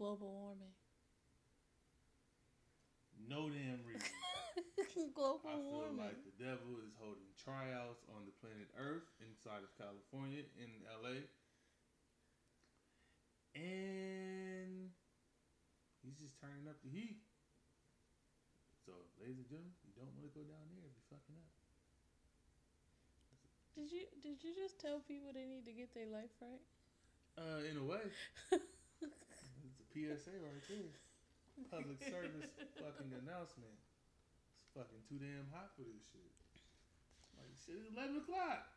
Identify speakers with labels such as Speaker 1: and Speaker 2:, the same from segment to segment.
Speaker 1: Global warming.
Speaker 2: No damn reason.
Speaker 1: Global
Speaker 2: I feel
Speaker 1: warming.
Speaker 2: like the devil is holding tryouts on the planet Earth inside of California in LA. And he's just turning up the heat. So, ladies and gentlemen, you don't want to go down there and be fucking up.
Speaker 1: Did you did you just tell people they need to get their life right?
Speaker 2: Uh, in a way, PSA right there. Public service fucking announcement. It's fucking too damn hot for this shit. Like shit, it's eleven o'clock.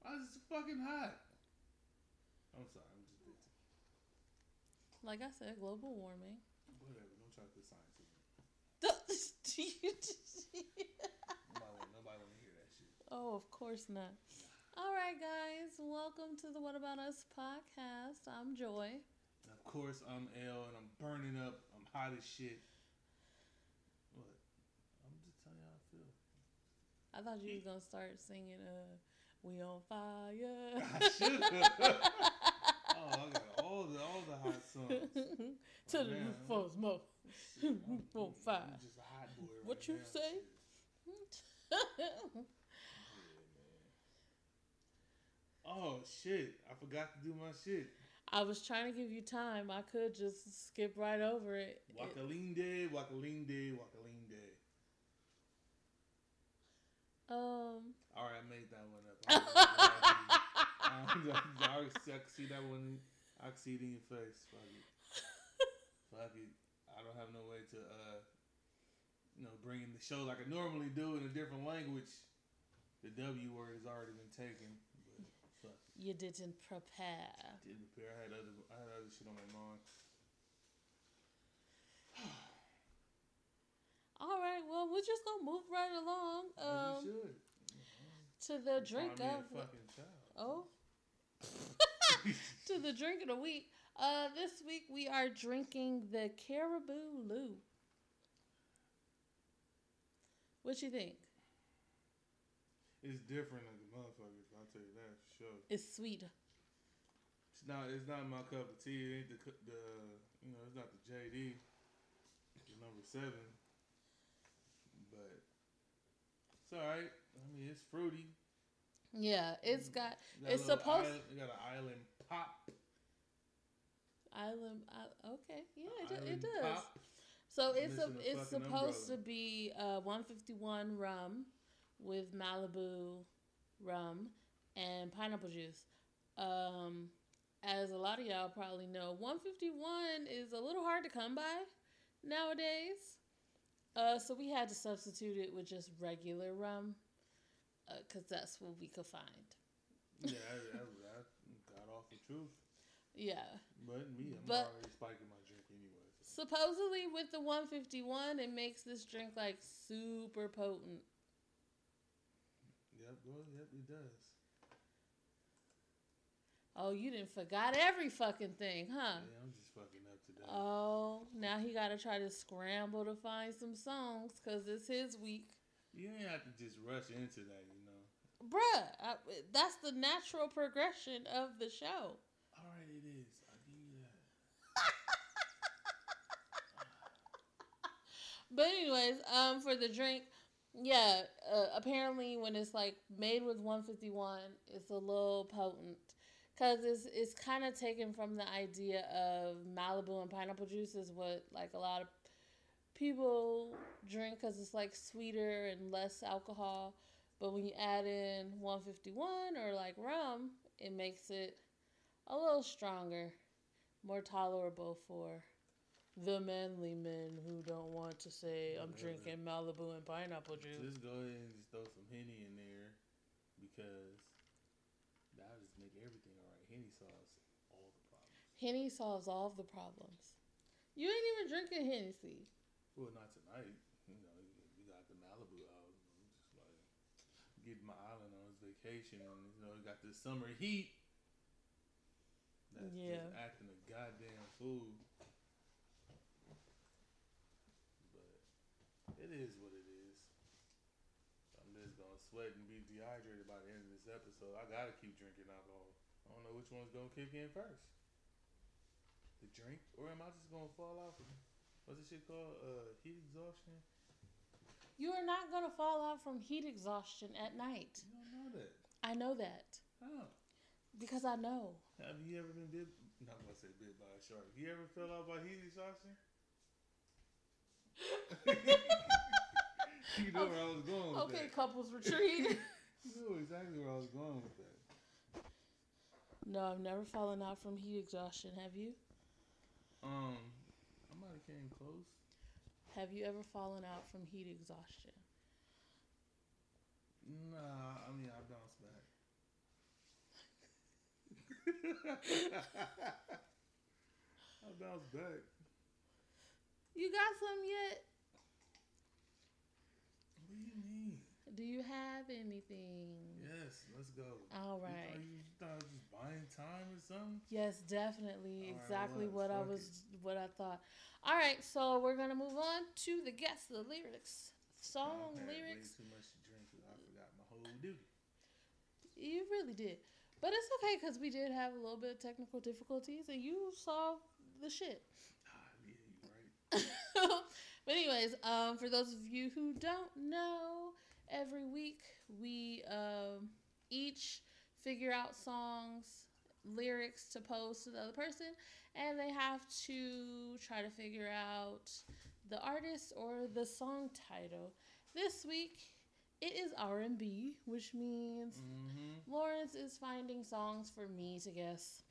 Speaker 2: Why is it fucking hot? I'm sorry, I'm just bitching.
Speaker 1: Like I said, global warming.
Speaker 2: Whatever, don't try to put science in.
Speaker 1: Do you just-
Speaker 2: Nobody, nobody want to hear that shit.
Speaker 1: oh, of course not. All right, guys, welcome to the What About Us podcast. I'm Joy.
Speaker 2: Of course, I'm L, and I'm burning up. I'm hot as shit. What? I'm just telling you how I feel.
Speaker 1: I thought you was gonna start singing uh We on fire.
Speaker 2: I should oh, I got all the all the hot songs.
Speaker 1: to the
Speaker 2: man.
Speaker 1: for smoke. On fire.
Speaker 2: I'm just a hot boy right
Speaker 1: What you
Speaker 2: now.
Speaker 1: say?
Speaker 2: Shit. Oh shit! I forgot to do my shit.
Speaker 1: I was trying to give you time. I could just skip right over it. It-
Speaker 2: Wakaline day, wakaline day, wakaline day.
Speaker 1: um,
Speaker 2: All right, I made that one up. I, can see that one. I can see it in your face. Fuck it. Fuck it. I don't have no way to, uh, you know, bring in the show like I normally do in a different language. The W word has already been taken. But fuck it.
Speaker 1: you didn't prepare.
Speaker 2: Didn't prepare. I had other, I had other shit on my mind.
Speaker 1: All right, well, we're just gonna move right along um,
Speaker 2: you should.
Speaker 1: to the drink
Speaker 2: Find me a
Speaker 1: of
Speaker 2: fucking child.
Speaker 1: oh to the drink of the week. Uh, this week we are drinking the Caribou Lou. What you think?
Speaker 2: It's different than the motherfuckers. I'll tell you that for sure.
Speaker 1: It's sweet.
Speaker 2: It's not. It's not my cup of tea. It ain't the the. You know, it's not the JD. The number seven. But it's all right. I mean, it's fruity.
Speaker 1: Yeah, it's got.
Speaker 2: Got
Speaker 1: It's supposed-
Speaker 2: Island, it got an island pop.
Speaker 1: Island. I, okay, yeah, it, do- it does.
Speaker 2: pop.
Speaker 1: So it's a, it's supposed
Speaker 2: umbrella.
Speaker 1: to be uh, 151 rum with Malibu rum and pineapple juice. Um, as a lot of y'all probably know, 151 is a little hard to come by nowadays. Uh, so we had to substitute it with just regular rum because that's what we could find.
Speaker 2: Yeah, that, that, that got off the truth.
Speaker 1: Yeah.
Speaker 2: But me, I'm
Speaker 1: But-
Speaker 2: already spiking my drink anyway. So.
Speaker 1: Supposedly with the 151, it makes this drink like super potent.
Speaker 2: Yep, go. Yep, it does.
Speaker 1: Oh, you didn't forgot every fucking thing, huh?
Speaker 2: Yeah, I'm just fucking up today.
Speaker 1: Oh, now he got to try to scramble to find some songs because it's his week.
Speaker 2: you didn't have to just rush into that, you know.
Speaker 1: Bruh, I, that's the natural progression of the show.
Speaker 2: All right, it is. I give you that.
Speaker 1: But anyways, um, for the drink, yeah, uh, apparently when it's like made with 151, it's a little potent because it's it's kind of taken from the idea of Malibu and pineapple juice is what like a lot of people drink because it's like sweeter and less alcohol. But when you add in 151 or like rum, it makes it a little stronger, more tolerable for the manly men who don't want to say I'm drinking Malibu and pineapple juice.
Speaker 2: Just go ahead and just throw some henny in there because that'll just make everything all right. Henny solves all the problems.
Speaker 1: Henny solves all of the problems. You ain't even drinking Hennessy.
Speaker 2: Well, not tonight. You know, we got the Malibu out. I'm just like getting my island on his vacation, and you know, we got this summer heat. That's
Speaker 1: Yeah.
Speaker 2: just acting a goddamn fool. But it is what it is. I'm just gonna sweat and be dehydrated by the end of this episode. I gotta keep drinking alcohol. I don't know which one's gonna kick in first. Drink, or am I just gonna fall from what's this shit called? Uh, heat exhaustion.
Speaker 1: You are not gonna fall out from heat exhaustion at night.
Speaker 2: You don't know that.
Speaker 1: I know that
Speaker 2: How?
Speaker 1: because I know.
Speaker 2: Have you ever been bit? Not gonna say bit by a shark. You ever fell out by heat exhaustion? you know where I was going with
Speaker 1: Okay,
Speaker 2: that.
Speaker 1: couples retreat.
Speaker 2: You know exactly where I was going with that.
Speaker 1: no, I've never fallen out from heat exhaustion. Have you?
Speaker 2: Um, I might have came close.
Speaker 1: Have you ever fallen out from heat exhaustion?
Speaker 2: Nah, I mean I bounced back. I bounced back.
Speaker 1: You got some yet?
Speaker 2: What do you mean?
Speaker 1: Do you have anything?
Speaker 2: Yes, let's go.
Speaker 1: All right.
Speaker 2: You
Speaker 1: right.
Speaker 2: thought you thought I was just buying time or something?
Speaker 1: Yes, definitely.
Speaker 2: All right,
Speaker 1: exactly
Speaker 2: well,
Speaker 1: what I was what I thought. All right, so we're gonna move on to the guess the lyrics. Song
Speaker 2: I
Speaker 1: lyrics.
Speaker 2: Too much to drink. I forgot my whole duty.
Speaker 1: You really did. But it's okay because we did have a little bit of technical difficulties and you solved the shit.
Speaker 2: Ah, yeah, you right.
Speaker 1: but anyways, um, for those of you who don't know, every week we um, each figure out songs, lyrics to pose to the other person, and they have to try to figure out the artist or the song title. This week it is R&B, which means
Speaker 2: Mm-hmm.
Speaker 1: Lawrence is finding songs for me to guess.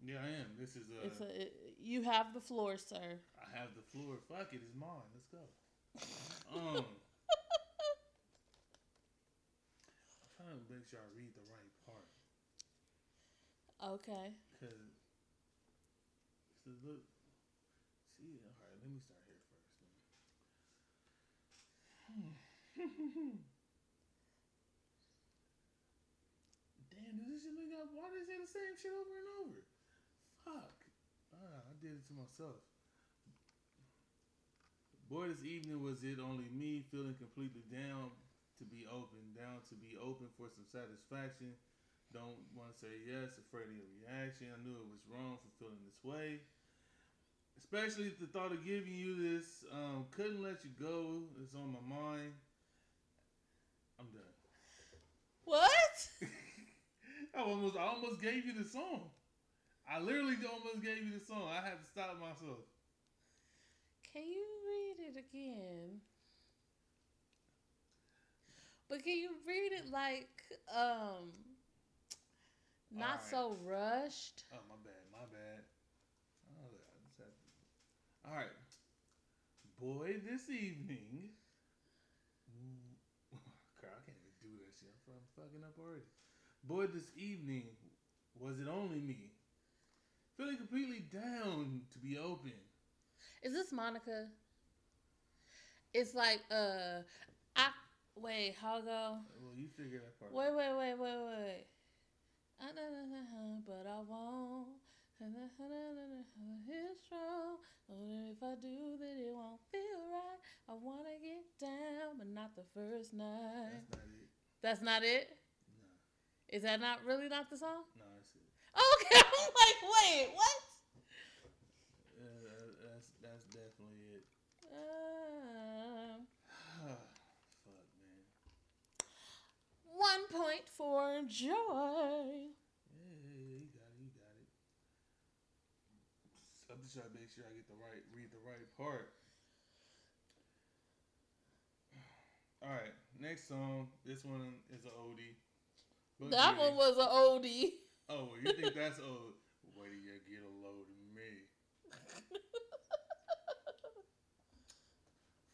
Speaker 2: Yeah, I am. This is uh,
Speaker 1: It's a, it, you have the floor, sir.
Speaker 2: I have the floor. Fuck it, it's mine. Let's go. Um, I'm trying to make sure I read the right part
Speaker 1: Okay.
Speaker 2: because look. See, all right. Let me start here first. then. Damn, does this shit look up? Why they say the same shit over and over? Fuck. Ah, I did it to myself. Boy, this evening was it only me feeling completely down to be open, down to be open for some satisfaction. Don't want to say yes, afraid of your reaction. I knew it was wrong for feeling this way. Especially the thought of giving you this. Um, couldn't let you go. It's on my mind. I'm done.
Speaker 1: What?
Speaker 2: I almost, I almost gave you the song. I literally almost gave you the song. I had to stop myself.
Speaker 1: Can you read it again? But can you read it like um not
Speaker 2: Alright.
Speaker 1: so rushed?
Speaker 2: Oh my bad, my bad. Oh, I just had to- All right, boy, this evening. God, I can't even do shit. I'm I'm fucking up already. Boy, this evening was it only me, feeling completely down to be open.
Speaker 1: Is this Monica? It's like uh I wait, how go?
Speaker 2: Well, you figure that part.
Speaker 1: Wait, wait, wait, wait, wait. Nah, nah, nah, But I won't. It's strong. If I do, then it won't feel right. I wanna get down, but not the first night.
Speaker 2: That's not it.
Speaker 1: That's not it.
Speaker 2: No,
Speaker 1: Is that not really not the song?
Speaker 2: no, that's it.
Speaker 1: Okay, I'm like, wait, what?
Speaker 2: Uh, that's that's definitely
Speaker 1: Um,
Speaker 2: Fuck, man.
Speaker 1: one point for joy.
Speaker 2: Yeah, you got it. You got it. I'm just trying to make sure I get the right, read the right part. All right, next song. This one is an oldie.
Speaker 1: That one was an oldie.
Speaker 2: Oh, you think that's old? Wait till you get a of me.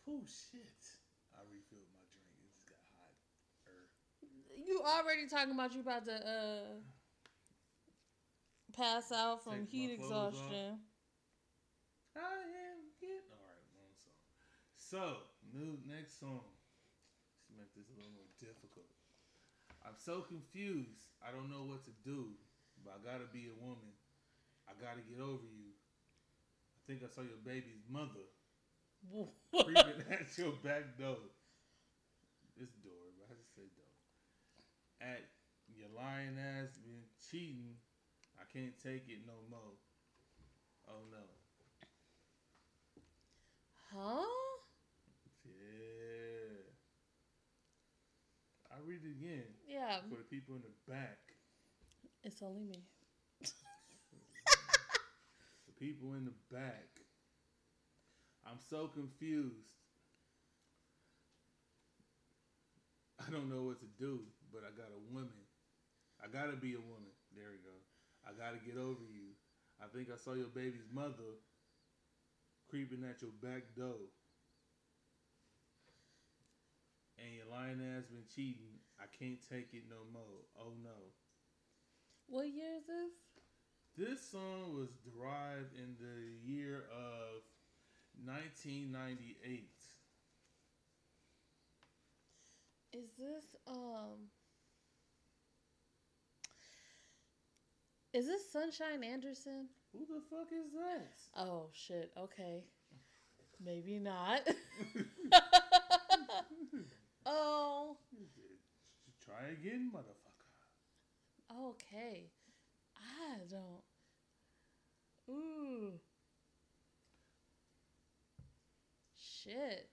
Speaker 2: Oh shit! I refilled my drink. It just got hot. Er.
Speaker 1: You already talking about you about to uh pass out from
Speaker 2: Take
Speaker 1: heat
Speaker 2: off.
Speaker 1: exhaustion.
Speaker 2: I am getting all right. Wrong song. So new next song. Let's make this a little more difficult. I'm so confused. I don't know what to do, but I gotta be a woman. I gotta get over you. I think I saw your baby's mother creeping at your back door. It's door, but I just say door. At your lying ass been cheating I can't take it no more. Oh no.
Speaker 1: Huh?
Speaker 2: Yeah. I read it again
Speaker 1: Yeah.
Speaker 2: for the people in the back.
Speaker 1: It's only me.
Speaker 2: The people in the back. I'm so confused. I don't know what to do, but I got a woman. I gotta be a woman. There we go. I gotta get over you. I think I saw your baby's mother creeping at your back door. And your lying ass been cheating. I can't take it no more. Oh no.
Speaker 1: What year is this?
Speaker 2: This song was derived in the year of 1998.
Speaker 1: Is this um Is this Sunshine Anderson?
Speaker 2: Who the fuck is that?
Speaker 1: Oh shit, okay. Maybe not. oh,
Speaker 2: Try again, motherfucker.
Speaker 1: okay. I don't. Ooh. Shit.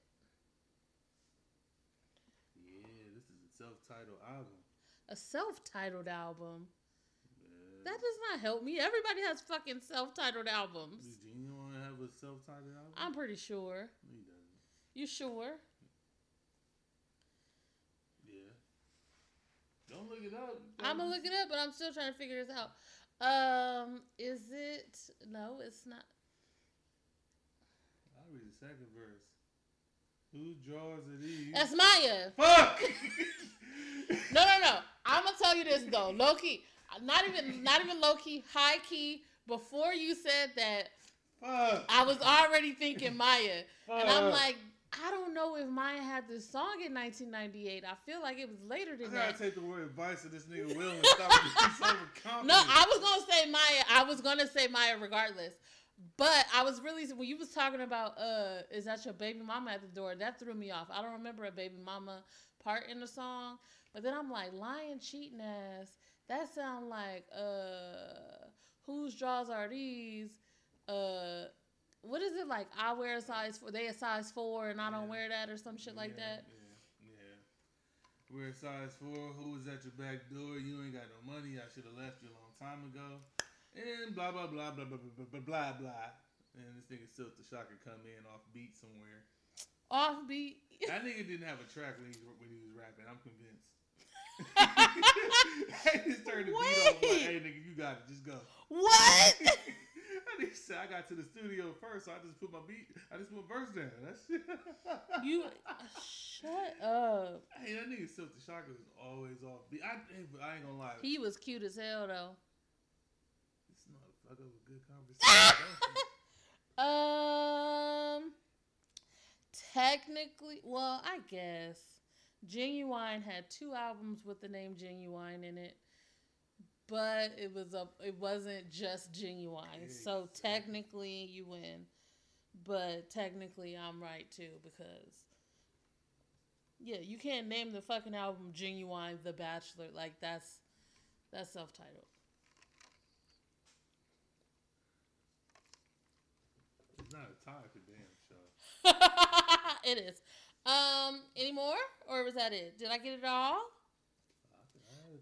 Speaker 2: Yeah, this is a self-titled album.
Speaker 1: A self-titled album.
Speaker 2: Yeah.
Speaker 1: That does not help me. Everybody has fucking self-titled albums.
Speaker 2: Does Ginuwine have a self-titled album?
Speaker 1: I'm pretty sure.
Speaker 2: No, he doesn't.
Speaker 1: You sure?
Speaker 2: Yeah. Don't look it up.
Speaker 1: I'm gonna look it up, but I'm still trying to figure this out. Um, is it? No, it's not.
Speaker 2: I'll read the second verse. Who draws these?
Speaker 1: That's Mya.
Speaker 2: Fuck!
Speaker 1: No, no, no. I'm gonna tell you this though, low key. Not even, not even low key, high key. Before you said that,
Speaker 2: Fuck!
Speaker 1: I was already thinking Mya, and I'm like, I don't know if Mya had this song in 1998. I feel like it was later
Speaker 2: I
Speaker 1: than
Speaker 2: gotta
Speaker 1: that.
Speaker 2: take the word advice of this nigga Will and stop being so.
Speaker 1: No, I was gonna say Mya. I was gonna say Mya regardless. But I was really when you was talking about uh is that your baby mama at the door, that threw me off. I don't remember a baby mama part in the song. But then I'm like, lying cheating ass, that sound like uh whose draws are these? Uh what is it like I wear a size four they a size four and I don't wear that or some shit like
Speaker 2: Yeah,
Speaker 1: that.
Speaker 2: Yeah, yeah. We're a size four. Who was at your back door? You ain't got no money. I should have left you a long time ago. And blah blah blah blah blah blah blah blah blah. And this nigga Silkk the Shocker come in off beat somewhere.
Speaker 1: Offbeat.
Speaker 2: That nigga didn't have a track when he when he was rapping. I'm convinced. I just turned the beat off. Like, hey nigga, you got it. Just go.
Speaker 1: what?
Speaker 2: I nigga said I got to the studio first, so I just put my beat. I just put my verse down. That's
Speaker 1: you shut up.
Speaker 2: Hey, that nigga Silkk the Shocker was always off beat. I, I ain't gonna lie.
Speaker 1: He was cute as hell though.
Speaker 2: Was a good conversation.
Speaker 1: Um, technically, well, I guess Ginuwine had two albums with the name Ginuwine in it, but it was a it wasn't just Ginuwine. So technically, you win, but technically, I'm right too because. Yeah, you can't name the fucking album Ginuwine The Bachelor. Like that's that's self-titled.
Speaker 2: It's not a tie for damn show.
Speaker 1: it is. Um, any more, or was that it? Did I get it all?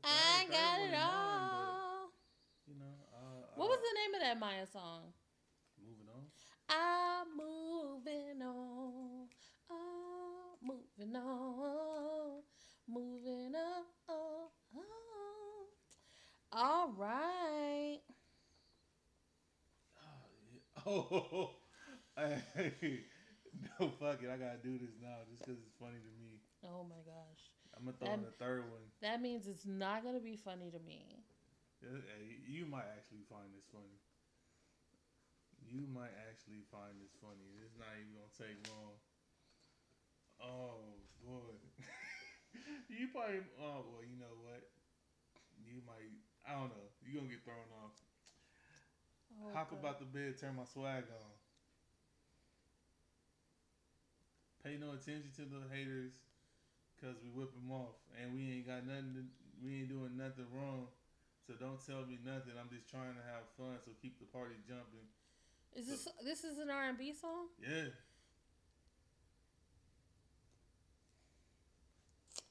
Speaker 1: I
Speaker 2: a third-
Speaker 1: got it
Speaker 2: one in mind,
Speaker 1: all.
Speaker 2: but, You know, uh,
Speaker 1: What
Speaker 2: uh,
Speaker 1: was the name of that Mya song?
Speaker 2: Moving on.
Speaker 1: I'm moving on. I'm moving on. Moving on. All right.
Speaker 2: Oh, yeah. oh, no, fuck it. I gotta do this now just because it's funny to me.
Speaker 1: Oh my gosh.
Speaker 2: I'm gonna throw in the third one.
Speaker 1: That means it's not going to be funny to me.
Speaker 2: You might actually find this funny. You might actually find this funny. It's not even gonna take long. Oh boy, you probably. Oh well, you know what? You might. I don't know. You gonna get thrown off.
Speaker 1: Oh,
Speaker 2: Hop
Speaker 1: God.
Speaker 2: about the bed, turn my swag on. Pay no attention to the haters, cause we whip them off, and we ain't got nothing. To, we ain't doing nothing wrong. So don't tell me nothing. I'm just trying to have fun. So keep the party jumping.
Speaker 1: Is this this is an R and B song?
Speaker 2: Yeah.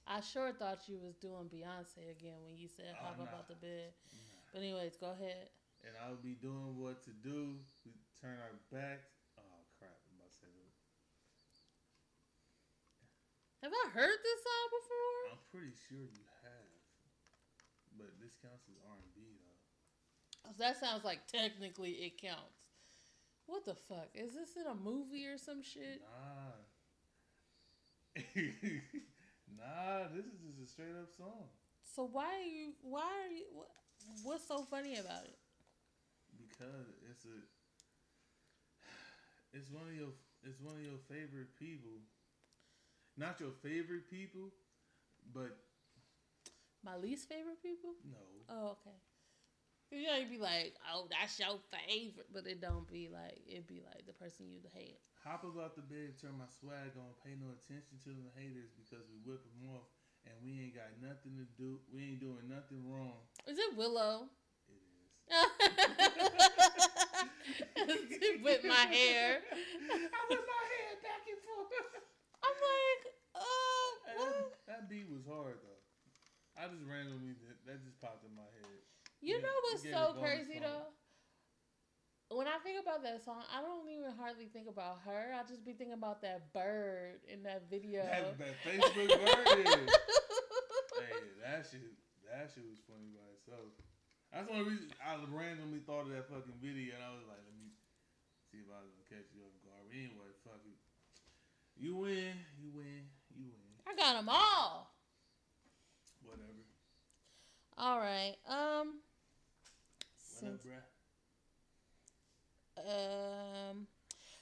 Speaker 1: I sure thought you was doing Beyonce again when you said
Speaker 2: Oh,
Speaker 1: hop up
Speaker 2: nah.
Speaker 1: out the bed. But anyways, go ahead.
Speaker 2: And I'll be doing what to do. We turn our backs. Oh crap! I'm about to say that.
Speaker 1: Have I heard this song before?
Speaker 2: I'm pretty sure you have. But this counts as R and B though.
Speaker 1: That sounds like technically it counts. What the fuck? Is this in a movie or some shit?
Speaker 2: Nah. nah, this is just a straight up song.
Speaker 1: So why are you? Why are you? What, what's so funny about it?
Speaker 2: Because it's a it's one of your it's one of your favorite people. Not your favorite people, but
Speaker 1: My least favorite people?
Speaker 2: no.
Speaker 1: Oh, okay. You know, you'd be like, "Oh, that's your favorite," but it don't be like it'd be like the person you hate.
Speaker 2: Hop about the bed, turn my swag on, pay no attention to the haters because we whip them off and we ain't got nothing to do. We ain't doing nothing wrong.
Speaker 1: Is it Willow?
Speaker 2: It is.
Speaker 1: With my hair,
Speaker 2: I whip my hair back and forth.
Speaker 1: Like,
Speaker 2: oh,
Speaker 1: what?
Speaker 2: that, that beat was hard though. I just randomly that just popped in my head.
Speaker 1: You
Speaker 2: Yeah,
Speaker 1: know what's so crazy though? When I think about that song, I don't even hardly think about her. I just be thinking about that bird in that video.
Speaker 2: That, that Facebook bird. hey, that shit, that shit was funny by itself. That's the only reason I randomly thought of that fucking video, and I was like, let me see if I was gonna catch you off guard. But anyway, fuck it. You win, you win, you win.
Speaker 1: I got them all.
Speaker 2: Whatever.
Speaker 1: All right. Um.
Speaker 2: What up, bruh?
Speaker 1: um.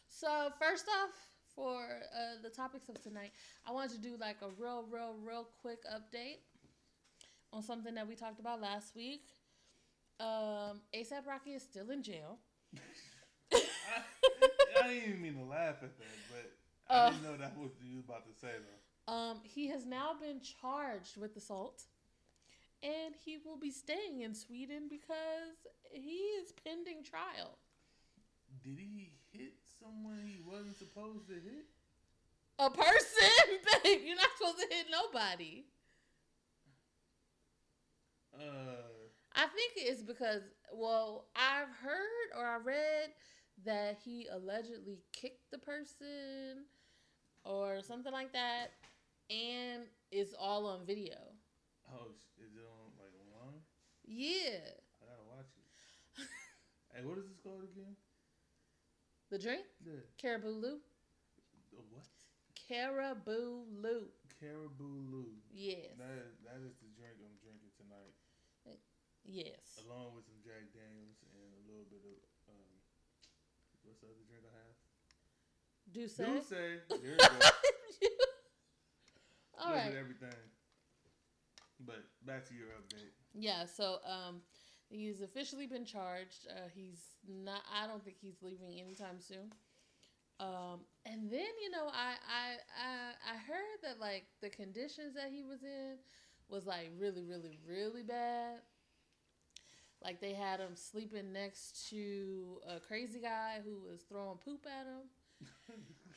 Speaker 1: So first off, for uh, the topics of tonight, I wanted to do like a real, real, real quick update on something that we talked about last week. Um, ASAP Rocky is still in jail.
Speaker 2: I, I didn't even mean to laugh at that, but I
Speaker 1: Uh.
Speaker 2: didn't know that was what you was about to say though.
Speaker 1: Um, he has now been charged with assault, and he will be staying in Sweden because he is pending trial.
Speaker 2: Did he hit someone he wasn't supposed to hit?
Speaker 1: A person, babe, you're not supposed to hit nobody.
Speaker 2: Uh,
Speaker 1: I think it's because, well, I've heard or I read that he allegedly kicked the person or something like that, and it's all on video.
Speaker 2: oh, is it on like online?
Speaker 1: Yeah,
Speaker 2: I gotta watch it. hey, what is this called again?
Speaker 1: the drink,
Speaker 2: The,
Speaker 1: Caribou Lou,
Speaker 2: the what?
Speaker 1: Caribou Lou.
Speaker 2: Caribou Lou.
Speaker 1: Yes,
Speaker 2: That is, that is the drink I'm drinking tonight, uh,
Speaker 1: yes.
Speaker 2: along with some Jack Daniels and a little bit of um. What's the other drink I have?
Speaker 1: Do
Speaker 2: Do
Speaker 1: say.
Speaker 2: say. There you go.
Speaker 1: All right.
Speaker 2: everything. But back to your update.
Speaker 1: Yeah, so um he's officially been charged. Uh he's not I don't think he's leaving anytime soon. Um and then, you know, I I I I heard that like the conditions that he was in was like really really really bad. Like they had him sleeping next to a crazy guy who was throwing poop at him.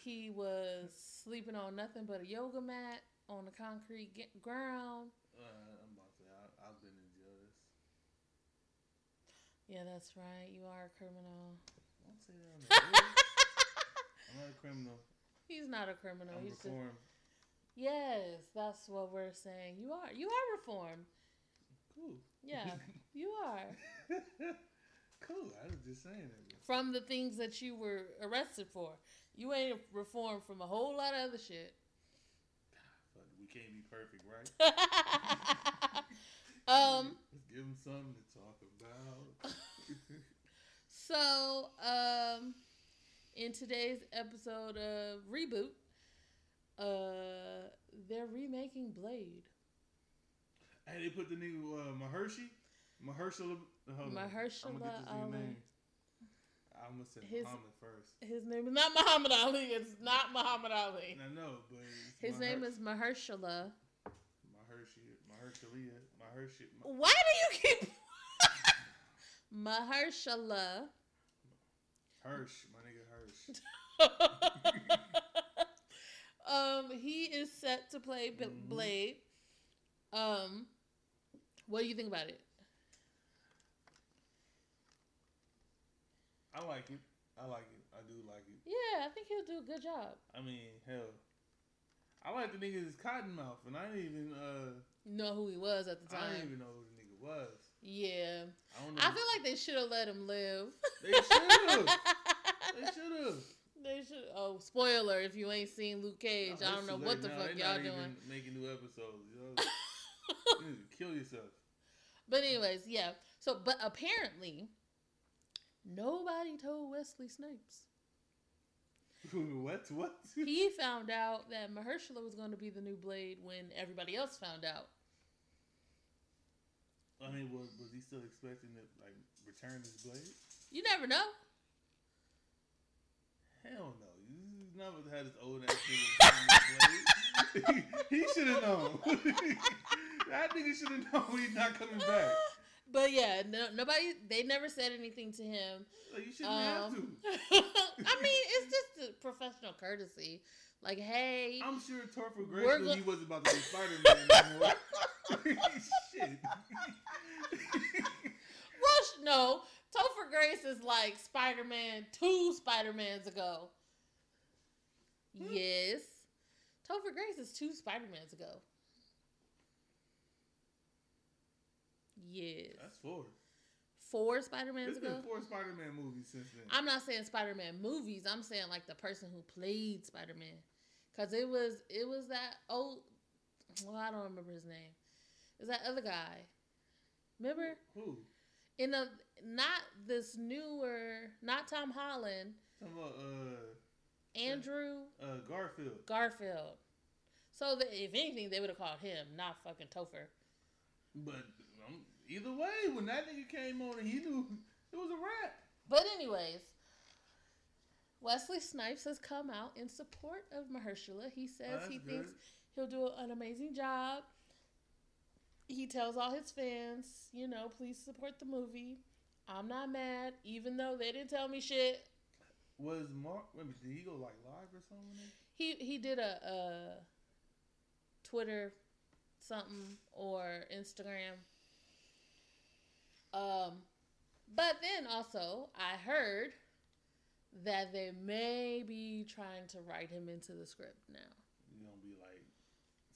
Speaker 1: He was sleeping on nothing but a yoga mat on the concrete g- ground.
Speaker 2: Uh, I'm about to say I, I've been in jail.
Speaker 1: Yeah, that's right. You are a criminal.
Speaker 2: Don't say that on the air. I'm not a criminal.
Speaker 1: He's not a criminal.
Speaker 2: I'm
Speaker 1: He's just,
Speaker 2: reformed.
Speaker 1: yes, that's what we're saying. You are. You are reformed.
Speaker 2: Cool.
Speaker 1: Yeah, you are.
Speaker 2: cool. I was just saying that.
Speaker 1: From the things that you were arrested for, you ain't reformed from a whole lot of other shit.
Speaker 2: Fuck, we can't be perfect, right?
Speaker 1: um.
Speaker 2: Let's give them something to talk about.
Speaker 1: So, um, in today's episode of Reboot, uh, they're remaking Blade.
Speaker 2: hey, they put the new uh, Mahershi, Mahershala. Hold. I'm
Speaker 1: Mahershala
Speaker 2: get
Speaker 1: Ali.
Speaker 2: name. I'm gonna say
Speaker 1: His-
Speaker 2: Muhammad first.
Speaker 1: His name is not Muhammad Ali. It's not Muhammad Ali.
Speaker 2: I know, but
Speaker 1: His
Speaker 2: Maher-
Speaker 1: name is Mahershala.
Speaker 2: Mahershi, Mahershalia, Mahershi. Ma-
Speaker 1: Why do you keep? Mahershala.
Speaker 2: Hirsch, my nigga Hirsch.
Speaker 1: um, he is set to play B-
Speaker 2: Mhm.
Speaker 1: Blade. Um, what do you think about it?
Speaker 2: I like it. I like it. I do like it.
Speaker 1: Yeah, I think he'll do a good job.
Speaker 2: I mean, hell. I like the nigga's Cottonmouth, and I didn't even uh,
Speaker 1: Know who he was at the time.
Speaker 2: I didn't even know who the nigga was.
Speaker 1: Yeah,
Speaker 2: I don't know.
Speaker 1: I feel like they should have let him live.
Speaker 2: they should have. they should have.
Speaker 1: They should. Oh, spoiler! If you ain't seen Luke Cage, I don't know what the fuck y'all doing.
Speaker 2: Making new episodes, you know. you kill yourself.
Speaker 1: But anyways, yeah. So, but apparently, nobody told Wesley Snipes.
Speaker 2: what? What?
Speaker 1: He found out that Mahershala was going to be the new Blade when everybody else found out.
Speaker 2: I mean, was was he still expecting to like return his blade?
Speaker 1: You never know.
Speaker 2: Hell no. You never had this old ass nigga blade. he should have known. that nigga should have known when he's not coming back.
Speaker 1: But yeah, no, nobody. They never said anything to him.
Speaker 2: Like, you shouldn't have to.
Speaker 1: Um, I mean, it's just a professional courtesy. Like, hey,
Speaker 2: I'm sure Topher
Speaker 1: We're
Speaker 2: Grace knew
Speaker 1: go-
Speaker 2: he wasn't about to be Spider Man anymore. Shit.
Speaker 1: well, no, Topher Grace is like Spider Man two Spider Mans ago.
Speaker 2: Hmm.
Speaker 1: Yes, Topher Grace is two Spider Mans ago. Yes,
Speaker 2: That's four.
Speaker 1: four Spider Mans
Speaker 2: There's been four Spider Man movies since then.
Speaker 1: I'm not saying Spider Man movies. I'm saying like the person who played Spider Man, because it was it was that old. Well, I don't remember his name. Is that other guy? Remember
Speaker 2: Who?
Speaker 1: in the not this newer, not Tom Holland,
Speaker 2: Talking about uh,
Speaker 1: Andrew
Speaker 2: uh, Garfield.
Speaker 1: Garfield. So that if anything, they would have called him, not fucking Topher.
Speaker 2: But either way, when that nigga came on and he knew it was a rap.
Speaker 1: But anyways, Wesley Snipes has come out in support of Mahershala. He says
Speaker 2: Oh,
Speaker 1: he
Speaker 2: that's
Speaker 1: thinks he'll do an amazing job. He tells all his fans, you know, please support the movie. I'm not mad, even though they didn't tell me shit.
Speaker 2: Was Mark? Wait did he go like live or something?
Speaker 1: He he did a, a Twitter something or Instagram. Um, but then also I heard that they may be trying to write him into the script now.
Speaker 2: You gonna be like,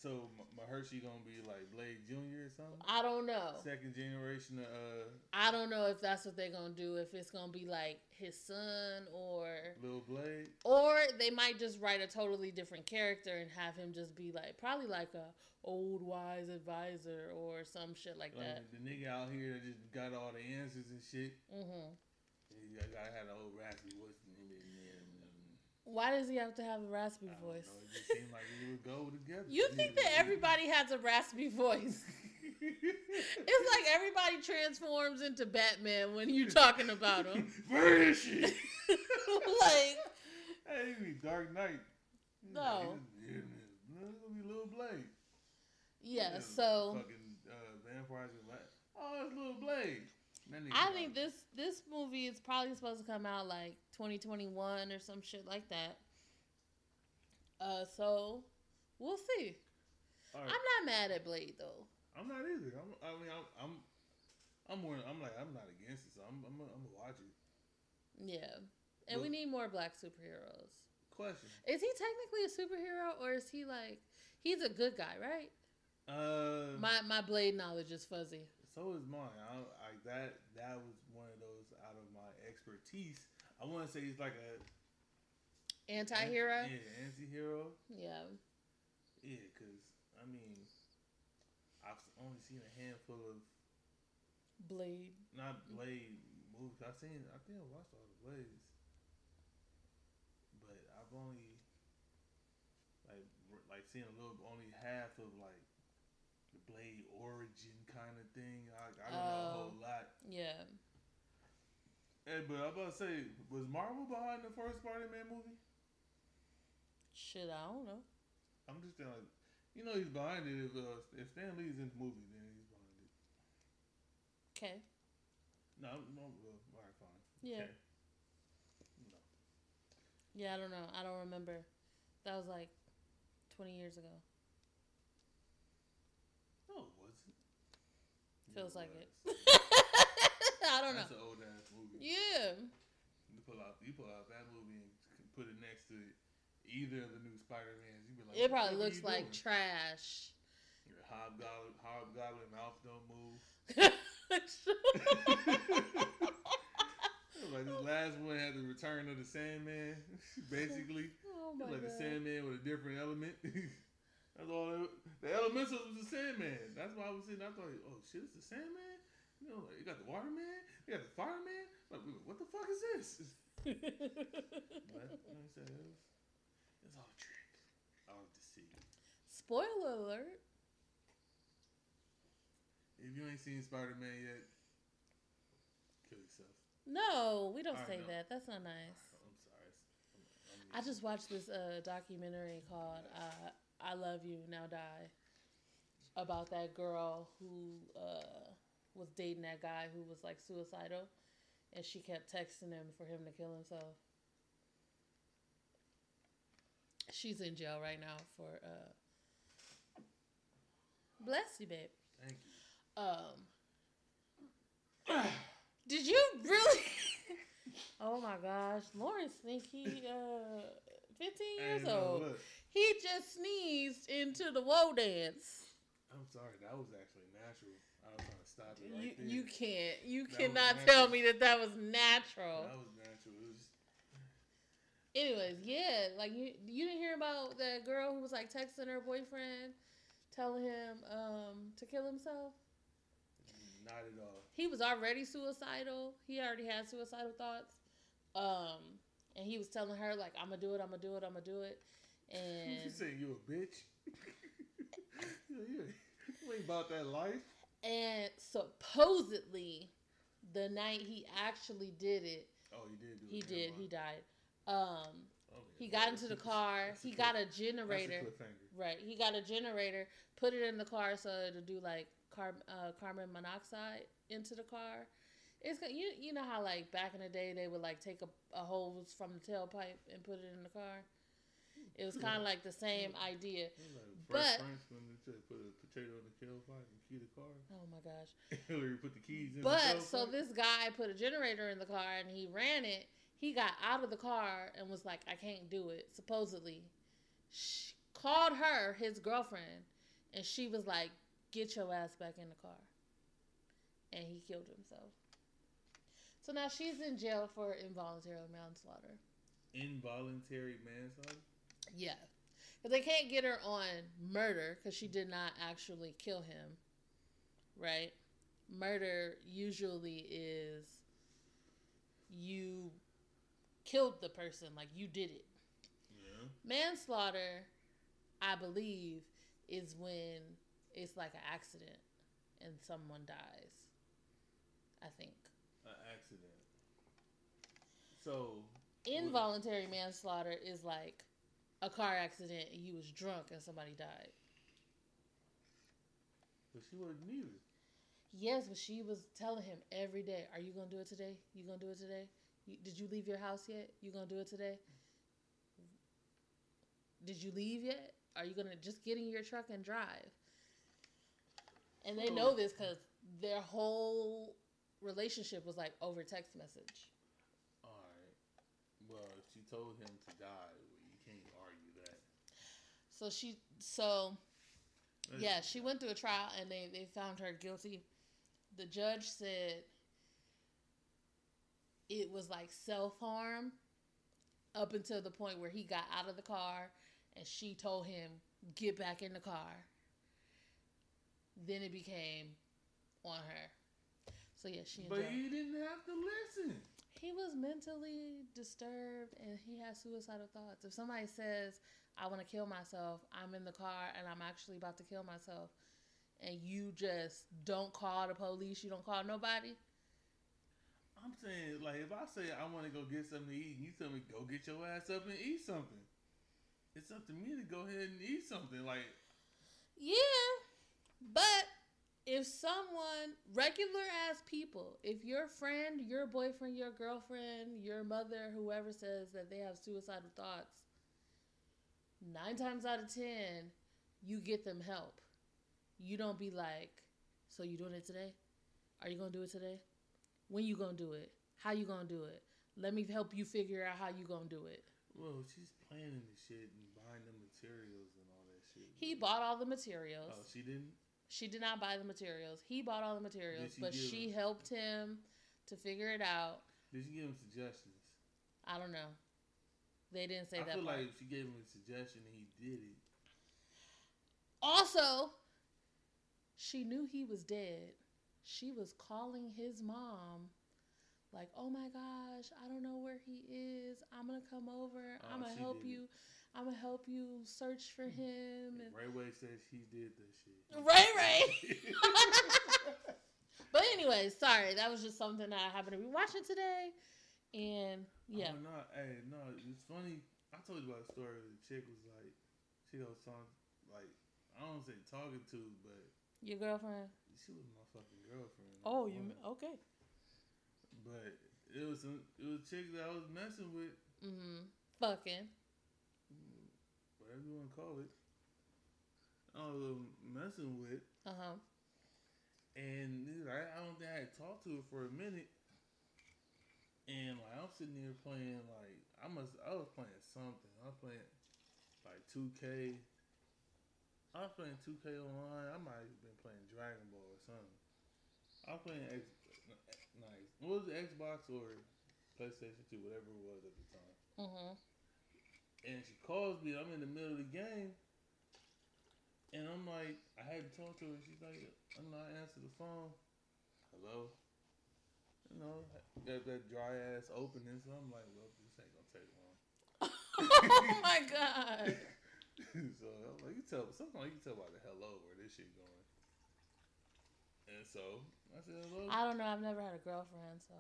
Speaker 2: so M- Mahershala gonna be like Blade Junior or something?
Speaker 1: I don't know.
Speaker 2: Second generation of uh,
Speaker 1: I don't know if that's what they're gonna do. If it's gonna be like his son or
Speaker 2: Little Blade.
Speaker 1: or they might just write a totally different character and have him just be like probably like a old wise advisor or some shit like
Speaker 2: Like
Speaker 1: that.
Speaker 2: the nigga out here that just got all the answers and shit. Mm-hmm. Gotta have the old raspy voice in him. And, and,
Speaker 1: Why does he have to have a raspy
Speaker 2: I don't
Speaker 1: voice?
Speaker 2: know, it just seemed like it would go together.
Speaker 1: You think that everybody has a raspy voice? It's like everybody transforms into Batman when you're talking about him.
Speaker 2: Where is she?
Speaker 1: like,
Speaker 2: Hey, be Dark Knight.
Speaker 1: No.
Speaker 2: It's gonna be Lil Blade.
Speaker 1: yeah. So
Speaker 2: fucking uh, vampires and like, oh, it's Lil Blade.
Speaker 1: I think this this movie is probably supposed to come out like 2021 or some shit like that. Uh, so we'll see.
Speaker 2: Right.
Speaker 1: I'm not mad at Blade though.
Speaker 2: I'm not either. I'm, I mean, I'm, I'm, I'm more. I'm like, I'm not against it. So I'm, I'm, I'm gonna watch it.
Speaker 1: Yeah, and we need more black superheroes.
Speaker 2: Question.
Speaker 1: Is he technically a superhero or is he like he's a good guy, right?
Speaker 2: Uh,
Speaker 1: My my blade knowledge is fuzzy.
Speaker 2: so is mine. I, I that that was one of those out of my expertise. I want to say he's like a
Speaker 1: Anti-hero?
Speaker 2: Yeah, anti-hero.
Speaker 1: Yeah.
Speaker 2: Yeah, because I mean, I've only seen a handful of
Speaker 1: Blade.
Speaker 2: not Blade movies. I've seen. I think I watched all the Blades, but I've only like like seen a little, only half of like the Blade origin kind of thing. I, I don't know a
Speaker 1: Oh.
Speaker 2: whole lot.
Speaker 1: Yeah.
Speaker 2: Hey, but I'm about to say, was Marvel behind the first Spider-Man movie?
Speaker 1: Shit, I don't know.
Speaker 2: I'm just saying, like, you know, he's behind it. If uh, if Stan Lee's in the movie, then he's behind it.
Speaker 1: Okay.
Speaker 2: No, no, well, all right, fine.
Speaker 1: Yeah.
Speaker 2: Okay. No.
Speaker 1: Yeah, I don't know. I don't remember. That was like 20 years ago.
Speaker 2: No, it wasn't.
Speaker 1: Feels like
Speaker 2: was.
Speaker 1: it. I don't
Speaker 2: That's
Speaker 1: know.
Speaker 2: an old ass movie.
Speaker 1: Yeah.
Speaker 2: You pull out, you pull out that movie and put it next to either of the new Spider Mans. You be like,
Speaker 1: It
Speaker 2: "What the
Speaker 1: probably looks like
Speaker 2: doing?"
Speaker 1: trash.
Speaker 2: Your hobgoblin, hobgoblin mouth don't move. like this last one had the return of the Sandman, basically.
Speaker 1: oh my
Speaker 2: like
Speaker 1: god.
Speaker 2: Sandman with a different element. That's all. It, the elementals was the Sandman. That's why I was sitting. I thought, oh shit, it's the Sandman. You know, like you got the Waterman, you got the Fireman. Like, what the fuck is this? But like I said, it was, it was all a trick, all deceit.
Speaker 1: Spoiler alert.
Speaker 2: If you ain't seen Spider Man yet, kill yourself.
Speaker 1: No, we don't
Speaker 2: I
Speaker 1: say
Speaker 2: know.
Speaker 1: that. That's not nice.
Speaker 2: I'm sorry. I'm, I'm
Speaker 1: I just watched this uh, documentary called uh, "I Love You Now Die" about that girl who uh, was dating that guy who was like suicidal, and she kept texting him for him to kill himself. She's in jail right now for. Uh, bless you, babe.
Speaker 2: thank you.
Speaker 1: Um, did you really? oh my gosh, Lawrence think he uh fifteen years old. He just sneezed into the woe dance.
Speaker 2: I'm sorry. That was actually natural. Stop it right
Speaker 1: You you can't you
Speaker 2: That
Speaker 1: cannot tell me that that was natural.
Speaker 2: That was natural. It was
Speaker 1: Anyways, yeah, like you you didn't hear about that girl who was like texting her boyfriend, telling him um to kill himself.
Speaker 2: not at all.
Speaker 1: he was already suicidal. He already had suicidal thoughts. Um, and he was telling her like, "I'm gonna do it. I'm gonna do it. I'm gonna do it." And She
Speaker 2: saying you a bitch. you, you, you ain't about that life.
Speaker 1: And supposedly, the night he actually did it,
Speaker 2: Oh, he did do
Speaker 1: he did. He died. Um, he got into the car. He got a generator. Right. He got a generator. Put it in the car so to do like car, uh, carbon monoxide into the car. It's you you know how like back in the day they would like take a, a hose from the tailpipe and put it in the car. It was kind of like the same idea. But-
Speaker 2: Fresh when they said put a potato in the tailpipe and key the car.
Speaker 1: Oh my gosh!
Speaker 2: Hillary put the keys in.
Speaker 1: But so this guy put a generator in the car and he ran it. He got out of the car and was like, "I can't do it." Supposedly, she called her his girlfriend, and she was like, "Get your ass back in the car." And he killed himself. So now she's in jail for involuntary manslaughter.
Speaker 2: involuntary manslaughter.
Speaker 1: Yeah, but they can't get her on murder because she did not actually kill him. Right? Murder usually is you killed the person, like you did it.
Speaker 2: Yeah.
Speaker 1: Manslaughter, I believe, is when it's like an accident and someone dies. I think.
Speaker 2: An accident. So
Speaker 1: Involuntary manslaughter is like a car accident and you was drunk and somebody died.
Speaker 2: but she wasn't neither.
Speaker 1: Yes, but she was telling him every day, "Are you gonna do it today? You gonna do it today? You, did you leave your house yet? You gonna do it today? Did you leave yet? Are you gonna just get in your truck and drive?" And they know this because their whole relationship was like over text message.
Speaker 2: All right. Well, if she told him to die, well, you can't argue that.
Speaker 1: So she, so yeah, she went through a trial and they they found her guilty. The judge said it was like self harm up until the point where he got out of the car and she told him get back in the car. Then it became on her. So yeah, she.
Speaker 2: But you didn't have to listen.
Speaker 1: He was mentally disturbed and he had suicidal thoughts. If somebody says, I want to kill myself, I'm in the car and I'm actually about to kill myself, and you just don't call the police, you don't call nobody,
Speaker 2: I'm saying, like, if I say I want to go get something to eat, and you tell me go get your ass up and eat something. It's up to me to go ahead and eat something. Like,
Speaker 1: yeah. But if someone, regular ass people, if your friend, your boyfriend, your girlfriend, your mother, whoever says that they have suicidal thoughts, nine times out of ten, you get them help. You don't be like, so you doing it today? Are you gonna do it today? When you gonna do it? How you gonna do it? Let me help you figure out how you gonna do it.
Speaker 2: Well, she's planning the shit and buying the materials and all that shit.
Speaker 1: He bought all the materials.
Speaker 2: Oh, she didn't.
Speaker 1: She did not buy the materials. He bought all the materials,
Speaker 2: she
Speaker 1: but she
Speaker 2: him-
Speaker 1: helped him to figure it out.
Speaker 2: Did she give him suggestions?
Speaker 1: I don't know. They didn't say
Speaker 2: I
Speaker 1: that I
Speaker 2: feel
Speaker 1: part.
Speaker 2: like she gave him a suggestion and he did it.
Speaker 1: Also, she knew he was dead. She was calling his mom, like, "Oh my gosh, I don't know where he is. I'm gonna come over.
Speaker 2: Oh,
Speaker 1: I'm gonna help
Speaker 2: did it.
Speaker 1: you. I'm gonna help you search for mm-hmm. him." And
Speaker 2: Ray Way says she did this shit.
Speaker 1: Ray Ray. but anyway, sorry, that was just something that I happened to be watching today, and yeah,
Speaker 2: Oh, no, hey, no, it's funny. I told you about a story where the chick was like, she was talking, like, I don't say talking to, but
Speaker 1: your girlfriend.
Speaker 2: she was my fucking girlfriend.
Speaker 1: Oh, you
Speaker 2: woman.
Speaker 1: okay?
Speaker 2: But it was some, it was a chick that I was messing with,
Speaker 1: Mm-hmm. Fucking.
Speaker 2: whatever you want to call it. I was messing with,
Speaker 1: Uh huh.
Speaker 2: and I, I don't think I had talked to her for a minute. And like I'm sitting there playing like I must I was playing something. I was playing like 2K. I was playing 2K online. I might have been playing Dragon Ball or something. I was playing X nice. What was it, Xbox or PlayStation 2, whatever it was at the time.
Speaker 1: Mm-hmm.
Speaker 2: And she calls me. I'm in the middle of the game. And I'm like, I hadn't talked to her. She's like, I'm not answer the phone. Hello? You know, got that dry ass opening. So I'm like, well, this ain't gonna take long.
Speaker 1: oh my god.
Speaker 2: so I'm like, you tell, sometimes you can tell by the hello where this shit going. And so I said, hello.
Speaker 1: I don't know. I've never had a girlfriend, so.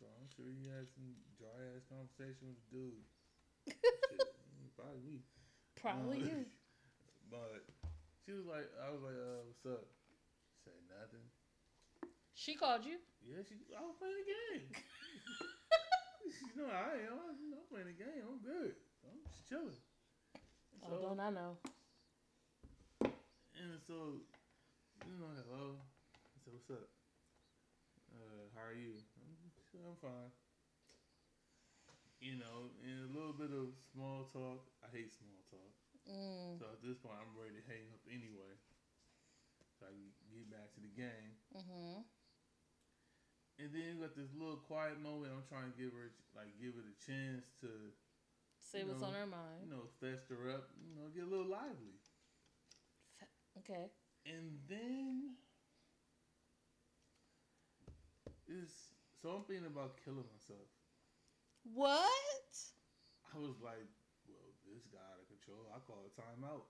Speaker 2: So I'm sure you had some dry ass conversation with the dude. Shit, probably me.
Speaker 1: Probably
Speaker 2: Uh,
Speaker 1: you.
Speaker 2: But she was like, I was like, uh, what's up? Said nothing.
Speaker 1: She called you.
Speaker 2: Yeah, she. I was playing the game. you know, I am. I'm, I'm playing the game. I'm good. I'm just chilling. And
Speaker 1: Oh, don't I know?
Speaker 2: and so, you know, hello. I said, what's up? Uh, how are you? I'm, I'm fine. You know, and a little bit of small talk. I hate small talk.
Speaker 1: Mm.
Speaker 2: So at this point, I'm ready to hang up anyway. So I can get back to the game.
Speaker 1: Mm-hmm.
Speaker 2: And then you got this little quiet moment. I'm trying to give her, like, give it a chance to,
Speaker 1: Say what's
Speaker 2: know,
Speaker 1: on her mind.
Speaker 2: you know, fester up, you know, get a little lively.
Speaker 1: Okay.
Speaker 2: And then it's so I'm thinking about killing myself.
Speaker 1: What?
Speaker 2: I was like, well, this got out of control. I call a timeout.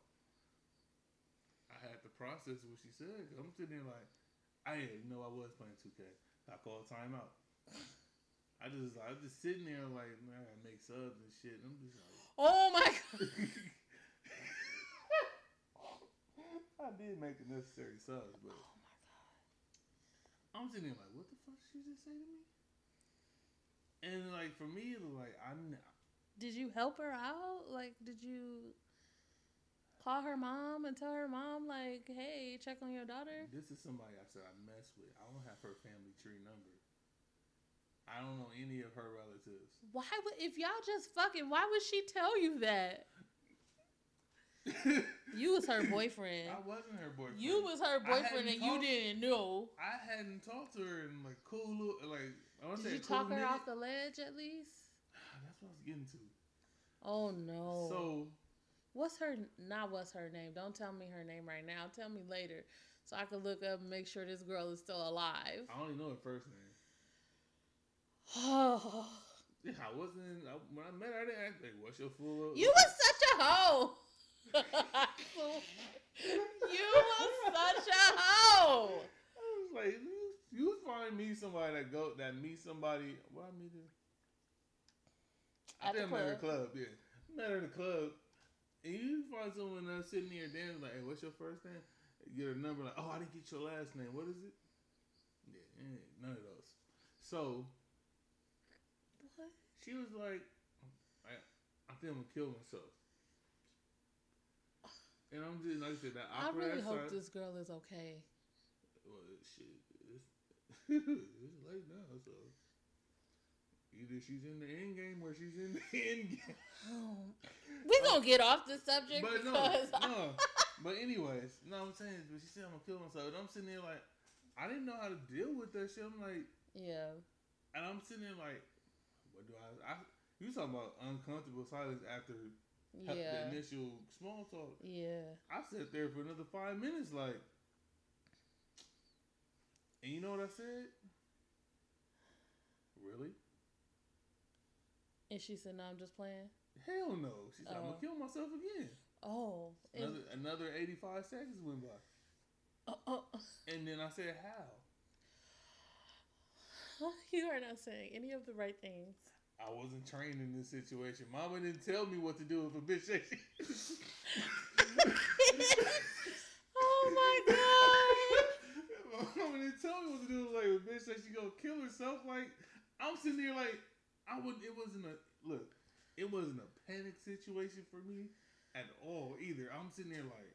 Speaker 2: I had to process what she said. I'm sitting there like, I didn't know I was playing 2K. I call timeout. I just, I was just sitting there like, man, I gotta make subs and shit. And I'm just like,
Speaker 1: Oh my god.
Speaker 2: I did make the necessary subs, but
Speaker 1: Oh my god.
Speaker 2: I'm sitting there like, what the fuck did she just say to me? And like for me, it was like I, kn-
Speaker 1: Did you help her out? Like, did you call her mom and tell her mom, like, hey, check on your daughter?
Speaker 2: this is somebody I said I mess with. I don't have her family tree number. I don't know any of her relatives.
Speaker 1: Why would, if y'all just fucking, why would she tell you that? You was her boyfriend.
Speaker 2: I wasn't her boyfriend.
Speaker 1: You was her boyfriend and you didn't know.
Speaker 2: I hadn't talked to her in like cool little like. I want to
Speaker 1: Did
Speaker 2: say
Speaker 1: you
Speaker 2: cool
Speaker 1: talk her
Speaker 2: minute.
Speaker 1: off the ledge at least?
Speaker 2: That's what I was getting to.
Speaker 1: Oh no.
Speaker 2: So
Speaker 1: what's her not what's her name? Don't tell me her name right now. Tell me later. So I can look up and make sure this girl is still alive.
Speaker 2: I only know her first name.
Speaker 1: Oh.
Speaker 2: Yeah, I wasn't. I, when I met her, I didn't ask like, "What's your full?"
Speaker 1: You was such a hoe. you was such a hoe.
Speaker 2: I was like, you, find me somebody that go that meet somebody. What I meet her? I
Speaker 1: At
Speaker 2: think I met her at the
Speaker 1: club.
Speaker 2: club. Yeah, met her at the club, and you find someone that's sitting there dancing like, "Hey, what's your first name?" get her number. Like, oh, I didn't get your last name. What is it? Yeah, none of those. So
Speaker 1: What?
Speaker 2: she was like, I, I think I'm gonna kill myself. And I'm just like I said, that
Speaker 1: I really hope this girl is okay.
Speaker 2: Well, shit, it's, it's late now, so either she's in the end game or she's in the end game.
Speaker 1: Oh. We gonna get off the subject
Speaker 2: But no,
Speaker 1: because
Speaker 2: no. But anyways, no, I'm saying, but she said I'm gonna kill myself, and I'm sitting there like, I didn't know how to deal with that shit. I'm like,
Speaker 1: yeah,
Speaker 2: and I'm sitting there like, what do I? I you talking about uncomfortable silence after the initial small talk?
Speaker 1: yeah.
Speaker 2: I sat there for another five minutes, like, and you know what I said? Really?
Speaker 1: And she said, "No, I'm just playing."
Speaker 2: Hell no. She said, I'm
Speaker 1: Oh.
Speaker 2: gonna kill myself again.
Speaker 1: Oh,
Speaker 2: Another another 85 seconds went by,
Speaker 1: oh, oh.
Speaker 2: and then I said, how?
Speaker 1: you are not saying any of the right things.
Speaker 2: I wasn't trained in this situation. Mama didn't tell me what to do if a bitch said
Speaker 1: oh my god!
Speaker 2: Mama didn't tell me what to do. Like a bitch said she gonna kill herself. Like I'm sitting there like I wouldn't. It wasn't a look. It wasn't a panic situation for me at all either. I'm sitting there like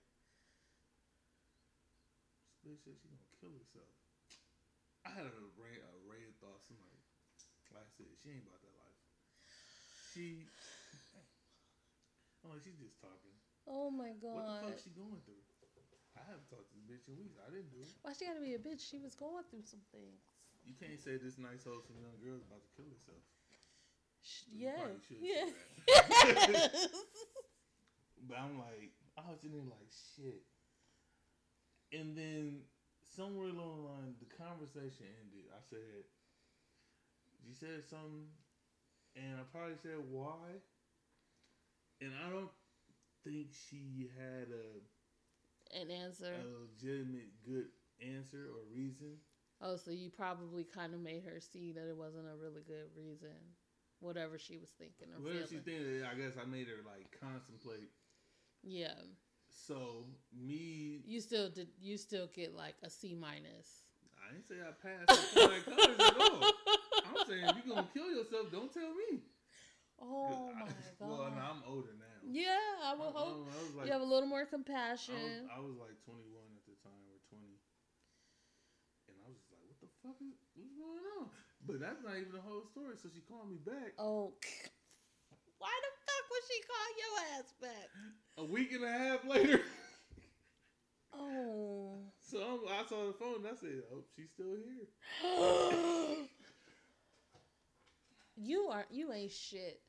Speaker 2: this bitch said she gonna kill herself. I had a array, a array of thoughts. I'm like, like I said, she ain't about that life. She. I'm like, she's just talking.
Speaker 1: Oh my god.
Speaker 2: What the fuck she going through? I haven't talked to this bitch in weeks. I didn't do it.
Speaker 1: Why she gotta be a bitch? She was going through some things.
Speaker 2: You can't say this nice wholesome young girl's about to kill herself.
Speaker 1: Yeah,
Speaker 2: probably should say
Speaker 1: yeah.
Speaker 2: But I'm like, I was in there like shit. And then somewhere along the line, the conversation ended. I said, you said something, and I probably said why. And I don't think she had a,
Speaker 1: An answer.
Speaker 2: a legitimate good answer or reason.
Speaker 1: Oh, so you probably kind of made her see that it wasn't a really good reason, whatever she was thinking or
Speaker 2: Whatever she
Speaker 1: feeling.
Speaker 2: thinking, I guess I made her like contemplate.
Speaker 1: Yeah,
Speaker 2: So me,
Speaker 1: you still did. You still get like a C minus.
Speaker 2: I didn't say I passed flying colors at all. I'm saying if you're gonna kill yourself, don't tell me.
Speaker 1: Oh
Speaker 2: I-
Speaker 1: my god.
Speaker 2: Well, no, I'm older now.
Speaker 1: Yeah, I will
Speaker 2: I,
Speaker 1: hope
Speaker 2: I was like,
Speaker 1: you have a little more
Speaker 2: I, was,
Speaker 1: compassion.
Speaker 2: I was like 21 at the time, or 20, and I was just like, what the fuck is what's going on? But that's not even the whole story. So she called me back
Speaker 1: Oh, why the fuck would she call your ass back?
Speaker 2: a week and a half later.
Speaker 1: Oh.
Speaker 2: so I'm, I saw the phone. and I said, oh, she's still here.
Speaker 1: you are you ain't shit.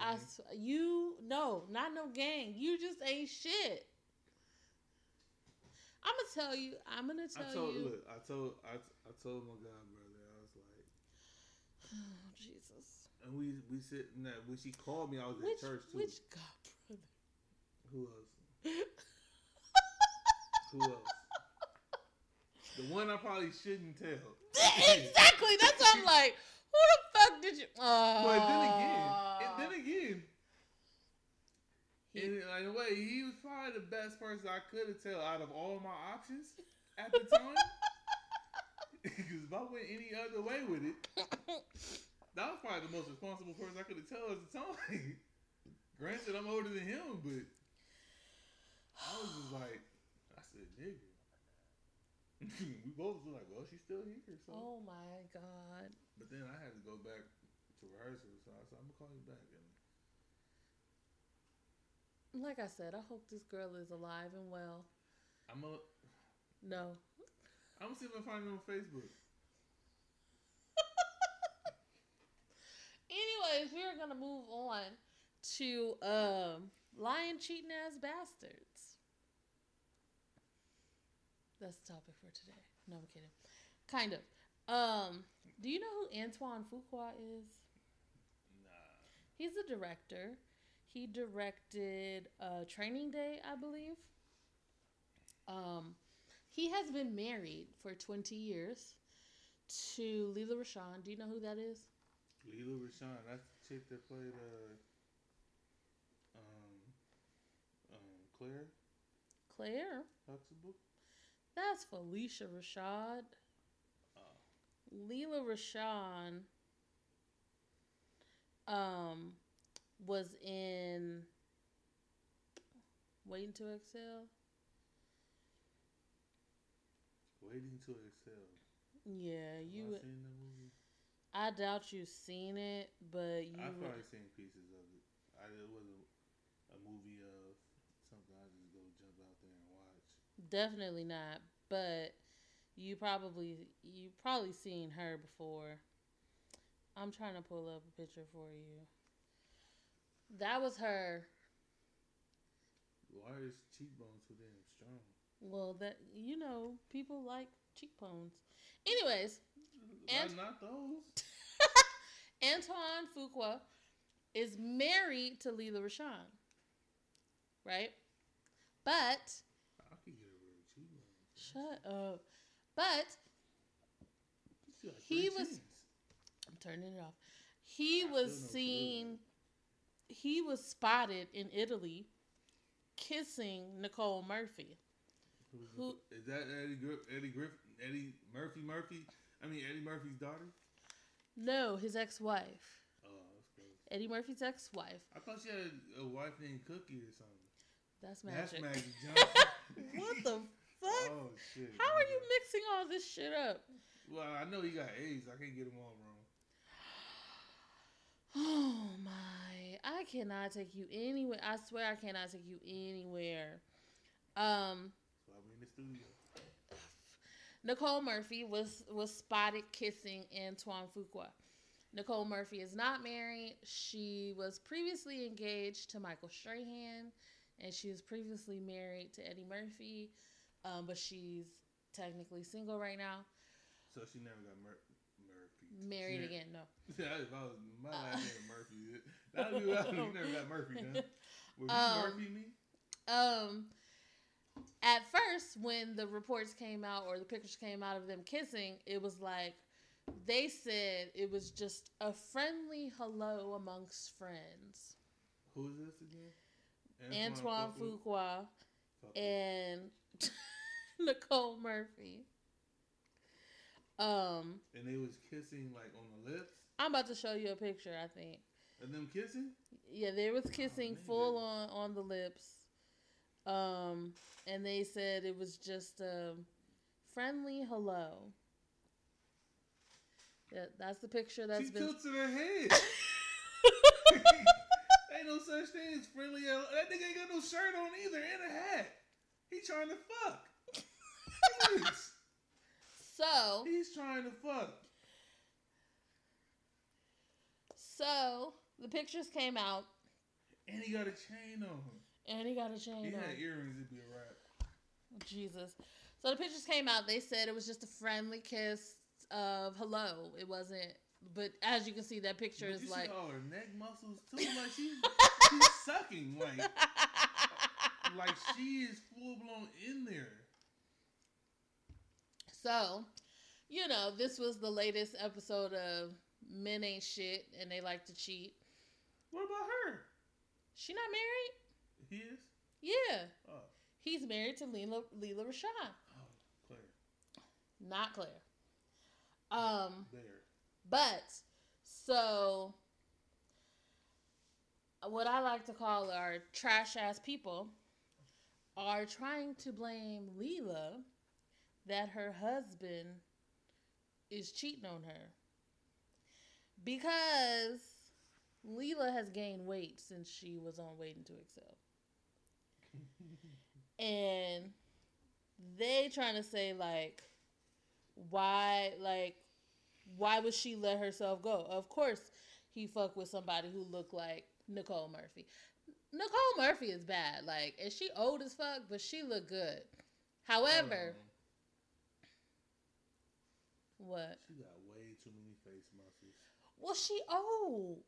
Speaker 1: I
Speaker 2: Gang.
Speaker 1: s- you no, not no gang. You just ain't shit. I'm gonna tell you. I'm gonna tell
Speaker 2: I told
Speaker 1: you.
Speaker 2: look, I told I, I told my god brother, I was like,
Speaker 1: Oh, Jesus.
Speaker 2: and we we sitting that when she called me, I was at church too.
Speaker 1: which god brother?
Speaker 2: Who else? Who else? The one I probably shouldn't tell.
Speaker 1: exactly. That's what I'm like. Who the fuck did you? Oh.
Speaker 2: But then again, and then again,
Speaker 1: He-
Speaker 2: in, in a way, he was probably the best person I could have tell out of all my options at the time. Because if I went any other way with it, that was probably the most responsible person I could have told at the time. Granted, I'm older than him, but I was just like, I said, nigga. we both were like, well, she's still here. So.
Speaker 1: oh my god.
Speaker 2: But then I had to go back to rehearsal, so I said, I'm gonna call you back. And
Speaker 1: Like I said, I hope this girl is alive and well.
Speaker 2: I'm gonna,
Speaker 1: No.
Speaker 2: I'm gonna see if I find her on Facebook.
Speaker 1: Anyways, we are gonna move on to um lying, cheating ass bastards. That's the topic for today. No, I'm kidding. Kind of. Um, do you know who Antoine Fuqua is?
Speaker 2: Nah.
Speaker 1: He's a director. He directed uh, Training Day, I believe. Um, he has been married for 20 years to Lela Rochon. Do you know who that is?
Speaker 2: Lela Rochon, that's the chick that played uh, um, um, Claire
Speaker 1: Claire.
Speaker 2: Huxtable.
Speaker 1: That's Phylicia Rashad.
Speaker 2: Oh.
Speaker 1: Lela Rochon um was in Waiting to Exhale.
Speaker 2: Waiting to Exhale.
Speaker 1: Yeah,
Speaker 2: Have
Speaker 1: you
Speaker 2: I seen that movie?
Speaker 1: I doubt you've seen it, but you
Speaker 2: I've probably seen pieces of it. I, it wasn't a movie of something I just go jump out there and watch.
Speaker 1: definitely not, but you probably you probably seen her before. I'm trying to pull up a picture for you. That was her.
Speaker 2: Why are his cheekbones so damn strong?
Speaker 1: Well, that you know, people like cheekbones. Anyways,
Speaker 2: Why not those?
Speaker 1: Antoine Fuqua is married to Lela Rochon. Right? But
Speaker 2: I could get over her cheekbones.
Speaker 1: shut up. But He was-
Speaker 2: chins.
Speaker 1: I'm turning it off. He
Speaker 2: I
Speaker 1: was
Speaker 2: still know what to do
Speaker 1: seen he was spotted in Italy kissing Nicole Murphy. Who-
Speaker 2: is that Eddie Griff, Eddie Griff, Eddie Murphy Murphy? I mean Eddie Murphy's daughter.
Speaker 1: No, his ex-wife.
Speaker 2: Oh, that's close.
Speaker 1: Eddie Murphy's ex-wife.
Speaker 2: I thought she had a wife named Cookie or something.
Speaker 1: That's magic.
Speaker 2: That's Magic Johnson.
Speaker 1: what the fuck?
Speaker 2: Oh shit.
Speaker 1: How are you mixing all this shit up?
Speaker 2: Well, I know he got AIDS. I can't get them all wrong.
Speaker 1: Oh my. I cannot take you anywhere. I swear I cannot take you anywhere. Um
Speaker 2: So I'm in the studio.
Speaker 1: Nicole Murphy was was spotted kissing Antoine Fuqua. Nicole Murphy is not married. She was previously engaged to Michael Strahan, and she was previously married to Eddie Murphy, um, but she's technically single right now.
Speaker 2: So she never got Mur- Murphy.
Speaker 1: Married again, no.
Speaker 2: Yeah, if I was my
Speaker 1: Uh,
Speaker 2: last name Murphy. That would be you never got Murphy, huh? Would you
Speaker 1: Um,
Speaker 2: Murphy me?
Speaker 1: Um, at first, when the reports came out or the pictures came out of them kissing, it was like they said it was just a friendly hello amongst friends.
Speaker 2: Who is this again?
Speaker 1: Antoine
Speaker 2: Fuqua?
Speaker 1: Fuqua
Speaker 2: Fuqua.
Speaker 1: and Nicole Murphy. Um,
Speaker 2: And they was kissing like on the lips.
Speaker 1: I'm about to show you a picture. I think.
Speaker 2: And them kissing?
Speaker 1: Yeah, they was kissing
Speaker 2: nigga.
Speaker 1: full on on the lips. Um, and they said it was just a friendly hello. Yeah, that's the picture that's
Speaker 2: she
Speaker 1: been.
Speaker 2: He tilted her head. ain't no such thing as friendly. hello. That nigga ain't got no shirt on either and a hat. He trying to fuck. Look at this.
Speaker 1: so,
Speaker 2: He's trying to fuck.
Speaker 1: so the pictures came out,
Speaker 2: And he got a chain on him.
Speaker 1: And he got a chain.
Speaker 2: He
Speaker 1: had
Speaker 2: earrings, it'd be a wrap.
Speaker 1: Jesus. So the pictures came out. They said it was just a friendly kiss of hello. It wasn't. But as you can see, that picture
Speaker 2: But
Speaker 1: is like.
Speaker 2: all her neck muscles too. Like she's she's sucking. Like like she is full blown in there.
Speaker 1: So, you know, this was the latest episode of Men Ain't Shit and They Like to Cheat.
Speaker 2: What about her?
Speaker 1: She not married?
Speaker 2: He is.
Speaker 1: Yeah.
Speaker 2: Oh,
Speaker 1: He's married to Lela, Lela Rochon,
Speaker 2: oh, Claire,
Speaker 1: not Claire. Um,
Speaker 2: there.
Speaker 1: but so what I like to call our trash ass people are trying to blame Lela that her husband is cheating on her because Lela has gained weight since she was on Waiting to Exhale. And they trying to say like why like why would she let herself go? Of course he fucked with somebody who looked like nicole murphy. Nicole murphy is bad like and she old as fuck but she look good. However what?
Speaker 2: She got way too many face muscles.
Speaker 1: well she old.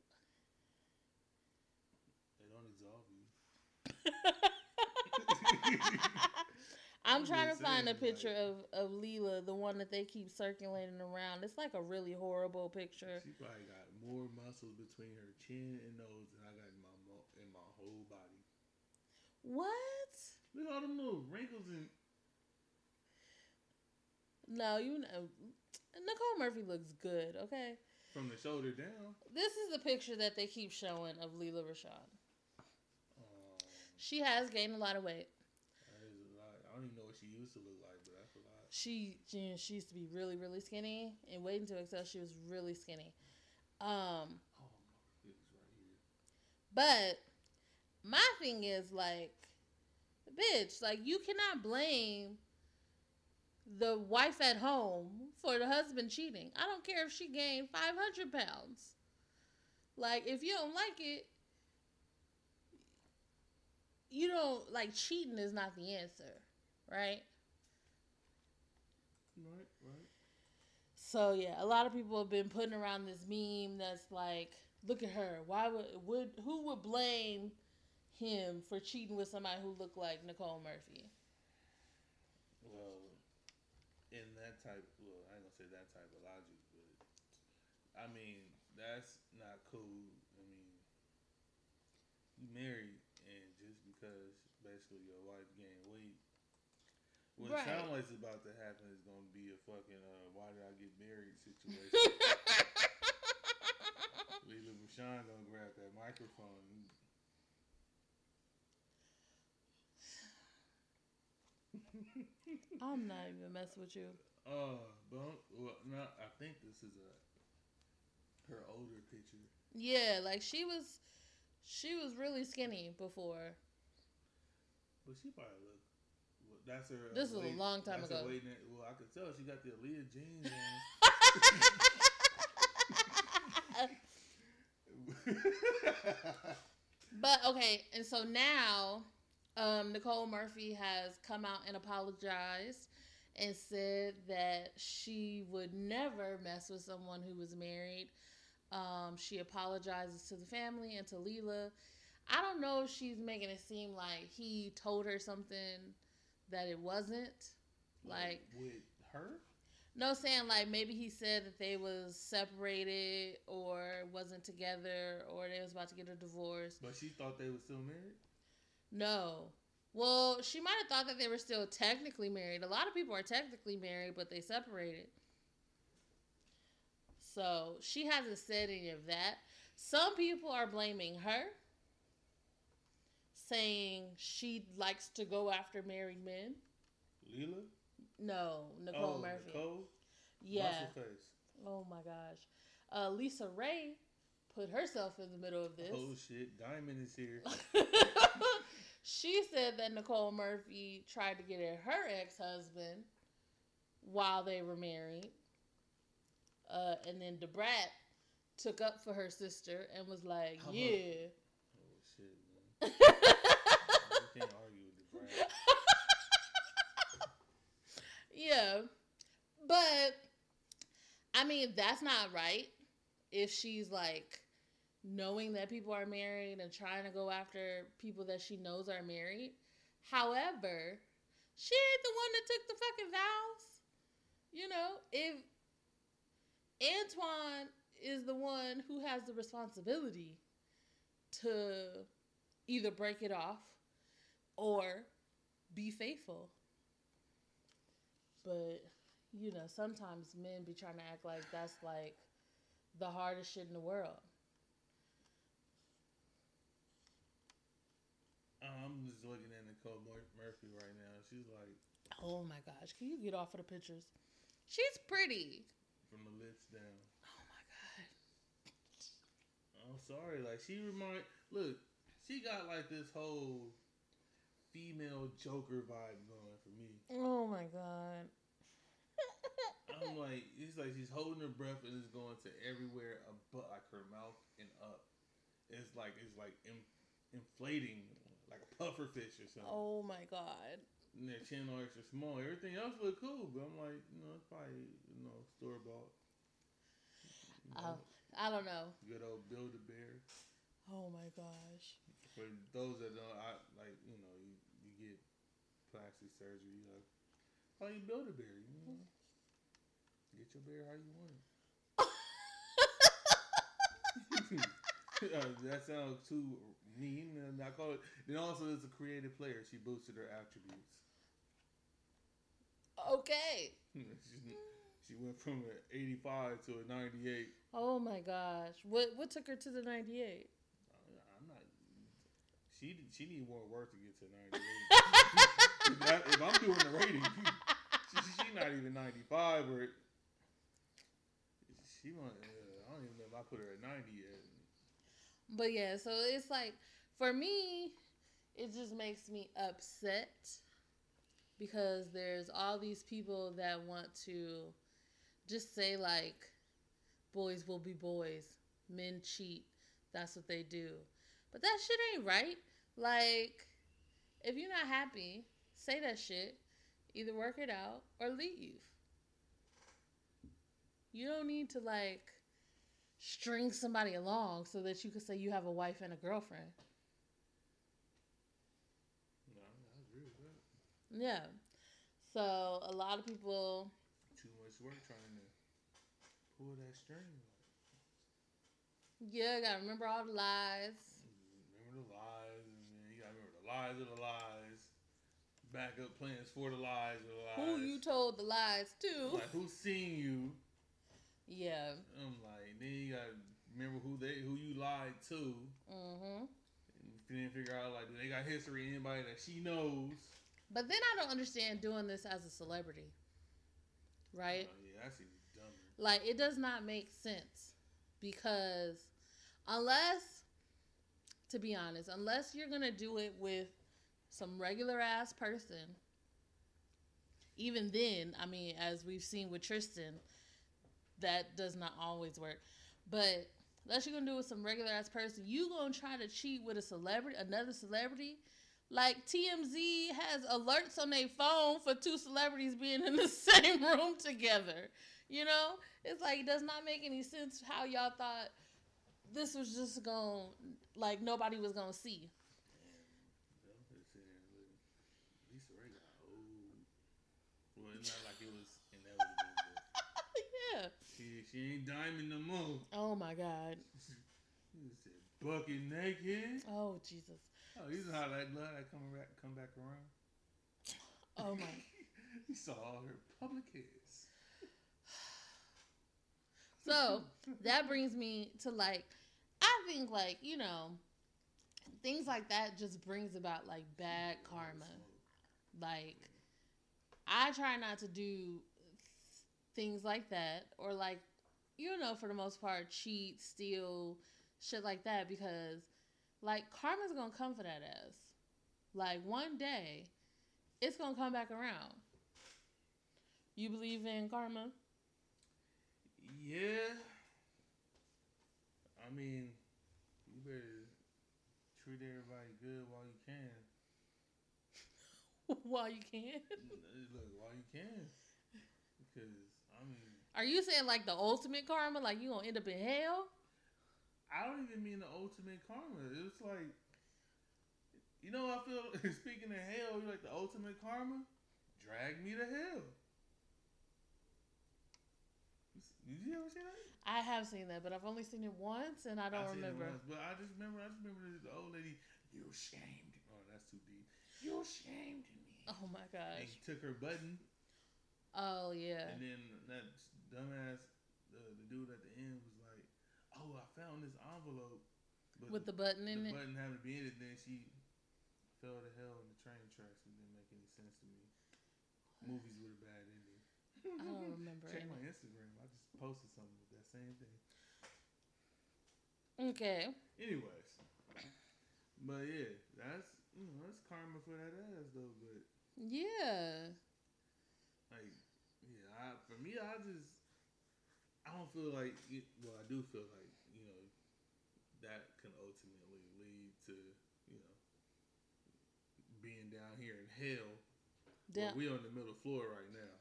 Speaker 2: They don't exalt you.
Speaker 1: I'm trying to find a picture
Speaker 2: like-
Speaker 1: of, of Leela, the one that they keep circulating around. It's like a really horrible picture.
Speaker 2: She probably got more muscles between her chin and nose than I got in my in my whole body.
Speaker 1: What?
Speaker 2: Look at all them little wrinkles and
Speaker 1: No, you know, Nicole Murphy looks good. Okay.
Speaker 2: From the shoulder down.
Speaker 1: This is the picture that they keep showing of Lela Rochon.
Speaker 2: Um,
Speaker 1: She has gained a lot of weight.
Speaker 2: that is a lot. I don't even know what she used to look like, but that's a lot.
Speaker 1: She she, she used to be really really skinny, and waiting to exhale, she was really skinny. Um,
Speaker 2: Oh, right
Speaker 1: but my thing is like, bitch, like you cannot blame the wife at home for the husband cheating. I don't care if she gained five hundred pounds. Like if you don't like it, you don't like cheating is not the answer? Right,
Speaker 2: right.
Speaker 1: So yeah, a lot of people have been putting around this meme that's like, look at her. Why would would who would blame him for cheating with somebody who looked like Nicole Murphy?
Speaker 2: Well, in that type, well, I gonna say that type of logic, but I mean that's not cool. I mean, you married, and just because basically your wife what
Speaker 1: Right.
Speaker 2: it sounds like is about to happen is gonna be a fucking uh, why did I get married situation. Lela Rochon gonna grab that microphone.
Speaker 1: I'm not even messing with you.
Speaker 2: Uh, but well, no, I think this is a her older picture.
Speaker 1: Yeah, like she was, she was really skinny before.
Speaker 2: But she probably look. That's her.
Speaker 1: This was a long time ago.
Speaker 2: weight well, I could tell she got the Aaliyah jeans.
Speaker 1: But okay, and so now um, Nicole Murphy has come out and apologized and said that she would never mess with someone who was married. Um, she apologizes to the family and to Lela. I don't know if she's making it seem like he told her something that it wasn't. Like
Speaker 2: with her.
Speaker 1: no saying like maybe he said that they was separated or wasn't together or they was about to get a divorce.
Speaker 2: But she thought they were still married.
Speaker 1: No. Well, she might have thought that they were still technically married. A lot of people are technically married, but they separated. So she hasn't said any of that. Some people are blaming her, saying she likes to go after married men.
Speaker 2: Lela.
Speaker 1: No, Nicole
Speaker 2: oh,
Speaker 1: Murphy.
Speaker 2: Nicole.
Speaker 1: Yeah. Oh my gosh. Uh, LisaRaye put herself in the middle of this.
Speaker 2: Oh shit! Diamond is here.
Speaker 1: she said that Nicole Murphy tried to get at her ex husband while they were married. Uh, and then Da Brat took up for her sister and was like,
Speaker 2: How
Speaker 1: Yeah.
Speaker 2: You can't argue with the brand.
Speaker 1: yeah. But, I mean, that's not right. If she's like knowing that people are married and trying to go after people that she knows are married. However, she ain't the one that took the fucking vows. You know, if Antoine is the one who has the responsibility to either break it off or be faithful. But, you know, sometimes men be trying to act like that's like the hardest shit in the world.
Speaker 2: Um, I'm just looking at Nicole Mur- Murphy right now. She's like
Speaker 1: Oh my gosh, can you get off of the pictures? She's pretty.
Speaker 2: from the lips down.
Speaker 1: Oh my god.
Speaker 2: I'm sorry, like she remind. Look, she got like this whole female Joker vibe going for me.
Speaker 1: Oh my god.
Speaker 2: I'm like, it's like she's holding her breath and it's going to everywhere, but like her mouth and up. It's like it's like in, inflating like a puffer fish or something.
Speaker 1: Oh my god.
Speaker 2: And their chin all extra small. Everything else look cool, but I'm like, you know, it's probably you know store bought.
Speaker 1: Oh, I don't know.
Speaker 2: Good old Build a Bear.
Speaker 1: Oh my gosh.
Speaker 2: For those that don't, I like you know you, you get plastic surgery. You like, how you build a bear? You know, get your bear how you want it. uh, that sounds too mean, and I call it. Then also, as a creative player, she boosted her attributes.
Speaker 1: okay.
Speaker 2: she, she went from an 85 to a 98.
Speaker 1: Oh my gosh. What what took her to the 98?
Speaker 2: She she need more work to get to 98. if, that- if I'm doing the rating, she, she not even 95. Or she want. Uh, I don't even know if I put her at 90 yet.
Speaker 1: But yeah, so it's like for me, it just makes me upset because there's all these people that want to just say like boys will be boys, men cheat, that's what they do. But that shit ain't right. Like if you're not happy, say that shit. Either work it out or leave. You don't need to like string somebody along so that you can say you have a wife and a girlfriend.
Speaker 2: No, I agree with that.
Speaker 1: Yeah. So a lot of people
Speaker 2: Too much work trying to pull that string.
Speaker 1: yeah, gotta remember all the lies.
Speaker 2: Remember the lies, and then you gotta remember the lies of the lies. Backup plans for the lies of the lies.
Speaker 1: Who you told the lies to.
Speaker 2: Like who's seen you?
Speaker 1: Yeah.
Speaker 2: I'm like, then you gotta remember who they who you lied to.
Speaker 1: Mm-hmm.
Speaker 2: And then figure out like, do they got history? Anybody that she knows?
Speaker 1: But then I don't understand doing this as a celebrity. Right?
Speaker 2: Oh, yeah, that's even dumber.
Speaker 1: Like it does not make sense because unless to be honest, unless you're going to do it with some regular ass person, even then, I mean, as we've seen with Tristan, that does not always work. But unless you're to do it with some regular ass person, you to try to cheat with a celebrity, another celebrity? Like TMZ has alerts on their phone for two celebrities being in the same room together. You know, it's like it does not make any sense how y'all thought this was just going like nobody was gonna see.
Speaker 2: I'm oh just sitting there looking. LisaRaye got old. Well, it's not like it was inevitable,
Speaker 1: yeah.
Speaker 2: she she ain't diamond no more.
Speaker 1: Oh my god.
Speaker 2: He said bucket naked.
Speaker 1: Oh Jesus.
Speaker 2: Oh, you know how that love that come back come back around.
Speaker 1: Oh my.
Speaker 2: you saw all her public hits.
Speaker 1: So that brings me to like, I think like you know, things like that just brings about like bad karma. Like, I try not to do things like that or like, you know, for the most part, cheat, steal, shit like that because like karma's gonna come for that ass. Like one day, it's gonna come back around. You believe in karma?
Speaker 2: Yeah. I mean, you better treat everybody good while you can.
Speaker 1: While you can.
Speaker 2: Look, while you can. Because, I mean,
Speaker 1: Are you saying like the ultimate karma? Like you gonna end up in hell?
Speaker 2: I don't even mean the ultimate karma. It's like, you know, I feel, speaking of hell, you're like the ultimate karma? Drag me to hell. Did you ever see that?
Speaker 1: I have seen that, but I've only seen it once, and I don't
Speaker 2: I
Speaker 1: remember.
Speaker 2: once, but I just remember, I just remember the old lady. You shamed. Oh, that's too deep. You shamed me.
Speaker 1: Oh my
Speaker 2: And
Speaker 1: gosh.
Speaker 2: he took her button,
Speaker 1: Oh yeah.
Speaker 2: and then that dumbass, the, the dude at the end was like, "Oh, I found this envelope, but
Speaker 1: With the button in
Speaker 2: the
Speaker 1: it.
Speaker 2: button happened to be in it." Then she fell to hell in the train tracks. It didn't make any sense to me. Movies with a bad ending.
Speaker 1: I don't remember
Speaker 2: Check
Speaker 1: any.
Speaker 2: my Instagram. Posted something with that same thing.
Speaker 1: Okay.
Speaker 2: Anyways, but yeah, that's you know that's karma for that ass though. But
Speaker 1: Yeah.
Speaker 2: like, yeah, I, for me, I just I don't feel like it, well, I do feel like you know that can ultimately lead to you know being down here in hell. Well,
Speaker 1: Down.
Speaker 2: we on the middle floor right now.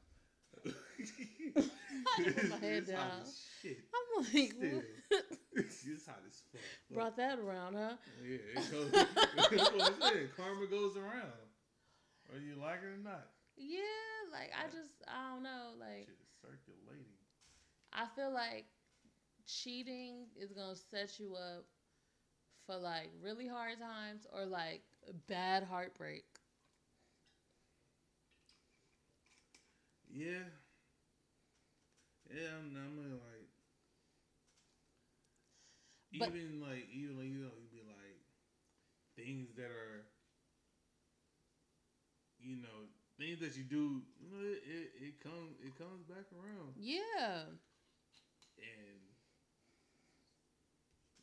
Speaker 1: Put my head down. I'm like,
Speaker 2: it's hot as fuck.
Speaker 1: brought that around, huh?
Speaker 2: Yeah, it goes. that's what I. Karma goes around, whether you like it or not.
Speaker 1: Yeah, like I just I don't know, like
Speaker 2: Shit is circulating.
Speaker 1: I feel like cheating is gonna set you up for like really hard times or like bad heartbreak.
Speaker 2: Yeah. Yeah, I'm, I'm gonna like.
Speaker 1: But-
Speaker 2: even like even like, you know you'd be like things that are you know things that you do you know, it, it, it comes it comes back around
Speaker 1: Yeah.
Speaker 2: and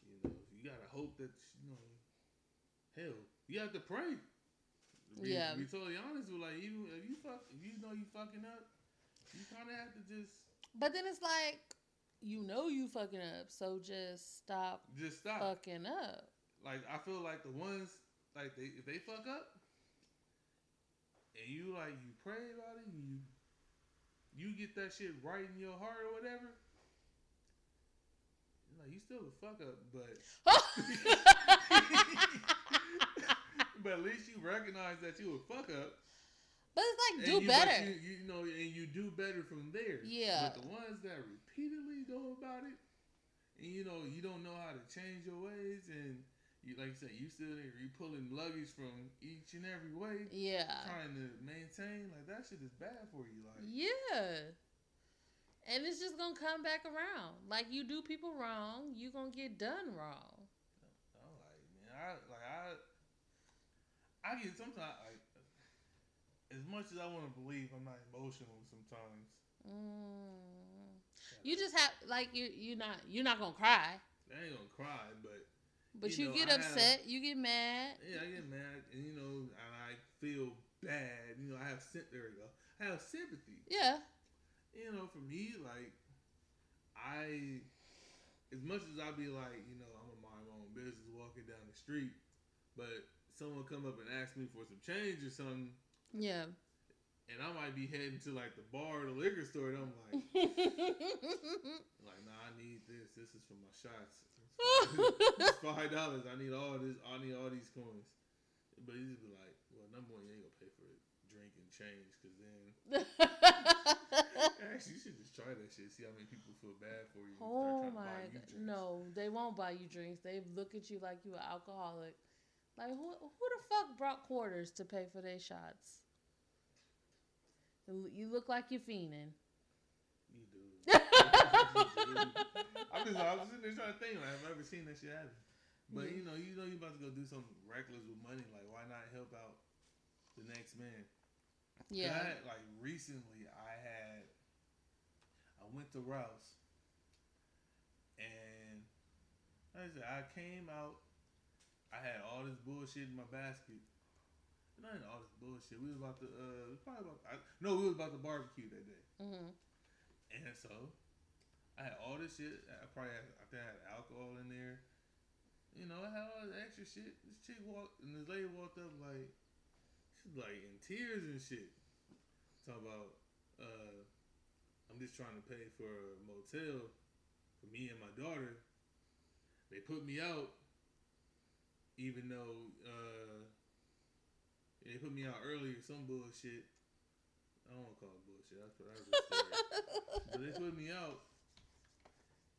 Speaker 2: you know you gotta hope that you know hell you have to pray be,
Speaker 1: Yeah.
Speaker 2: be totally honest with like even if you fuck if you know you fucking up you kind of have to just
Speaker 1: But then it's like, you know you fucking up, so just stop
Speaker 2: just stop
Speaker 1: fucking up.
Speaker 2: like I feel like the ones like they if they fuck up and you like you pray about it and you you get that shit right in your heart or whatever like you still a fuck up but but at least you recognize that you a fuck up
Speaker 1: But it's like do
Speaker 2: you,
Speaker 1: better.
Speaker 2: you, you know and you do better from there
Speaker 1: Yeah.
Speaker 2: but the ones that repeatedly go about it and you know you don't know how to change your ways and you like you said you still there you pulling luggage from each and every way
Speaker 1: yeah.
Speaker 2: trying to maintain like that shit is bad for you like
Speaker 1: Yeah. And it's just gonna come back around. Like you do people wrong, you gonna get done wrong.
Speaker 2: I'm like man I like I I get sometimes like as much as I want to believe I'm not emotional sometimes
Speaker 1: Mm. You just have like you you not you're not gonna cry,
Speaker 2: I ain't gonna cry but
Speaker 1: but
Speaker 2: You
Speaker 1: you,
Speaker 2: know,
Speaker 1: get
Speaker 2: I have-
Speaker 1: upset, you get mad.
Speaker 2: Yeah, I get mad, and you know, and I feel bad. You know, I have there we go. I have sympathy.
Speaker 1: Yeah.
Speaker 2: You know, for me, like I, as much as I be like, you know, I'm a mind my own business walking down the street, but someone come up and ask me for some change or something,
Speaker 1: Yeah.
Speaker 2: and I might be heading to like the bar or the liquor store, and I'm like, like, nah, I need this. This is for my shots. It's five dollars. I need all this. I need all these coins. But just be like, well, number one, you ain't gonna pay for it, drink and change, because then actually you should just try that shit. See how many people feel bad for you.
Speaker 1: oh
Speaker 2: trying to buy
Speaker 1: my
Speaker 2: you
Speaker 1: god. No, they won't buy you drinks. They look at you like you an alcoholic. Like who who the fuck brought quarters to pay for their shots? You look like you're fiending.
Speaker 2: You do. I'm just, I was sitting there trying to think. Like, I've never seen that shit happen. But
Speaker 1: Yeah.
Speaker 2: you know, you know, you're about to go do something reckless with money. Like, why not help out the next man? I
Speaker 1: Yeah.
Speaker 2: had, like recently, I had, I went to Rouse, and like I said, I came out. I had all this bullshit in my basket. Not all this bullshit. We was about to, uh, probably about. I, no, we was about to barbecue that day.
Speaker 1: hmm
Speaker 2: And so I had all this shit. I probably had, I think I had alcohol in there. You know, I had all this extra shit. This chick walked, and this lady walked up like, she's like in tears and shit. Talk about, uh, I'm just trying to pay for a motel for me and my daughter. They put me out, even though uh, they put me out earlier. Some bullshit. I don't want to call it bullshit. That's what I was. So they put me out,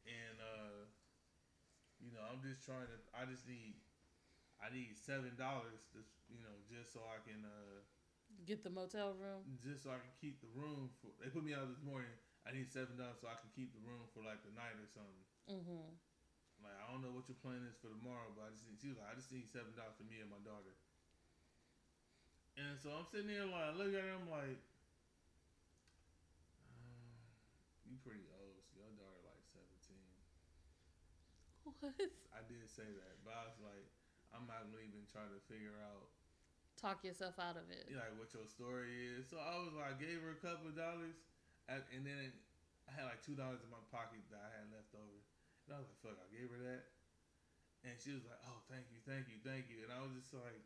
Speaker 2: and uh, you know, I'm just trying to. I just need, I need seven dollars, to you know, just so I can, uh,
Speaker 1: Get the motel room.
Speaker 2: just so I can keep the room. For they put me out this morning. I need seven dollars so I can keep the room for like the night or something.
Speaker 1: hmm
Speaker 2: Like I don't know what your plan is for tomorrow, but I just need. She was like, I just need seven dollars for me and my daughter. And so I'm sitting there like, I look at her, I'm like, um, you pretty old. So your daughter like 17.
Speaker 1: What?
Speaker 2: I did say that, but I was like, I'm not gonna even try to figure out
Speaker 1: Talk yourself out of it.
Speaker 2: like what your story is. So I was like, I gave her a couple of dollars, and, and then I had like two dollars in my pocket that I had left over, and I was like, fuck, I gave her that, and she was like, oh, thank you, thank you, thank you, and I was just like,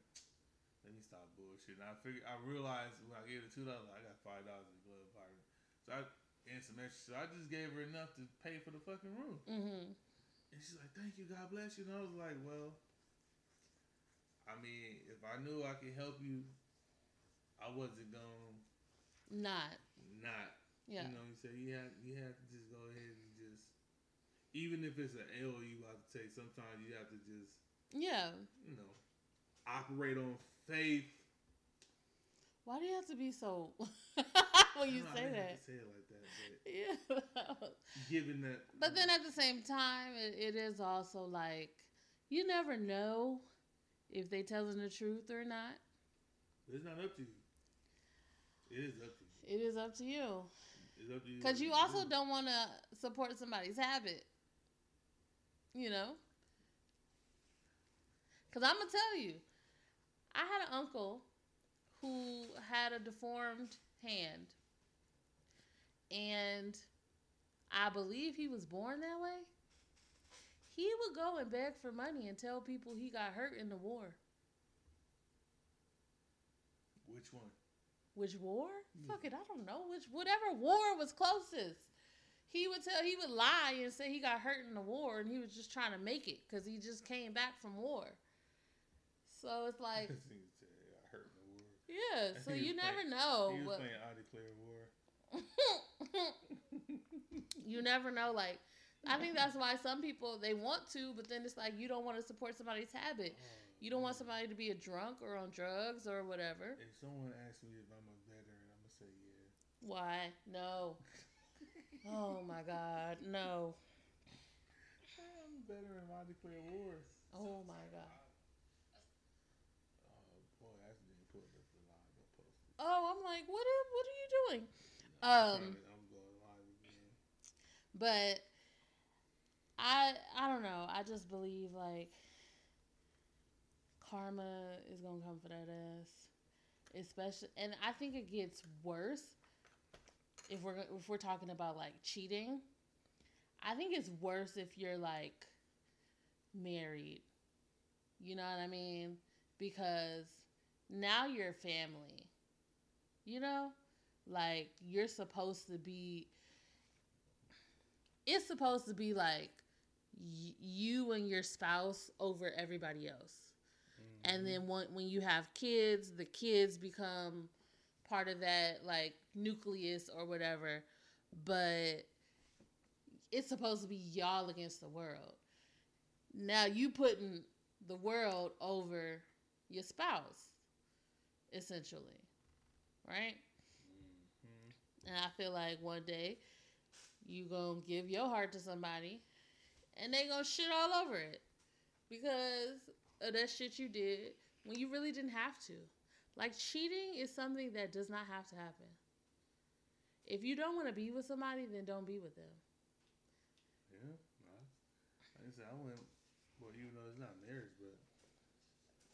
Speaker 2: let me stop bullshit. And I figured, I realized when I gave her two dollars, I got five dollars in the glove pocket, so I and some extra. So I just gave her enough to pay for the fucking room.
Speaker 1: hmm
Speaker 2: And she's like, "Thank you, God bless you." And I was like, "Well, I mean, if I knew I could help you, I wasn't gonna
Speaker 1: Not.
Speaker 2: not."
Speaker 1: Yeah.
Speaker 2: You know, you say you have you have to just go ahead even if it's an L you have to take. Sometimes you have to just,
Speaker 1: Yeah.
Speaker 2: you know, operate on faith.
Speaker 1: Why do you have to be so when you
Speaker 2: No, I
Speaker 1: say that?
Speaker 2: say it like that,
Speaker 1: Yeah.
Speaker 2: given that.
Speaker 1: But then at the same time, it, it is also like you never know if they telling the truth or not.
Speaker 2: it's not up to you. It is up to you.
Speaker 1: It is up to you
Speaker 2: It's up to you.
Speaker 1: because you also
Speaker 2: do.
Speaker 1: don't want to support somebody's habit. You know. Because I'm gonna tell you, I had an uncle who had a deformed hand, and I believe he was born that way. He would go and beg for money and tell people he got hurt in the war.
Speaker 2: Which one?
Speaker 1: Which war?
Speaker 2: Hmm.
Speaker 1: Fuck it, I don't know. Which whatever war was closest. He would tell he would lie and say he got hurt in the war and he was just trying to make it because he just came back from war. So it's like,
Speaker 2: This nigga said, I hurt in the war.
Speaker 1: yeah. So you never
Speaker 2: playing-
Speaker 1: know.
Speaker 2: he was
Speaker 1: what-
Speaker 2: playing Audi Player War.
Speaker 1: you never know. Like, I think that's why some people they want to, but then it's like you don't want to support somebody's habit. Oh, you don't want somebody to be a drunk or on drugs or whatever.
Speaker 2: If someone asks me if I'm a veteran, I'm gonna say yeah.
Speaker 1: Why? No. Oh my God, no.
Speaker 2: I'm veteran of Audi Player War.
Speaker 1: Oh my God.
Speaker 2: Oh boy, I didn't put up the live I posted.
Speaker 1: Oh, I'm like, what? Are, what are you doing? Um,
Speaker 2: I'm going live again.
Speaker 1: But I, I don't know. I just believe like karma is gonna come for that ass, especially. And I think it gets worse if we're if we're talking about like cheating. I think it's worse if you're like married. You know what I mean? Because now you're family. You know? Like you're supposed to be it's supposed to be like y- you and your spouse over everybody else. And mm-hmm. then when, when you have kids, the kids become part of that like nucleus or whatever. But it's supposed to be y'all against the world. Now you putting the world over your spouse, essentially, right?
Speaker 2: Mhm.
Speaker 1: And I feel like one day you gonna give your heart to somebody, and they gonna shit all over it because of that shit you did when you really didn't have to. Like cheating is something that does not have to happen. If you don't want to be with somebody, then don't be with them.
Speaker 2: Yeah, I- like I said, I went. Well, even though it's not marriage, but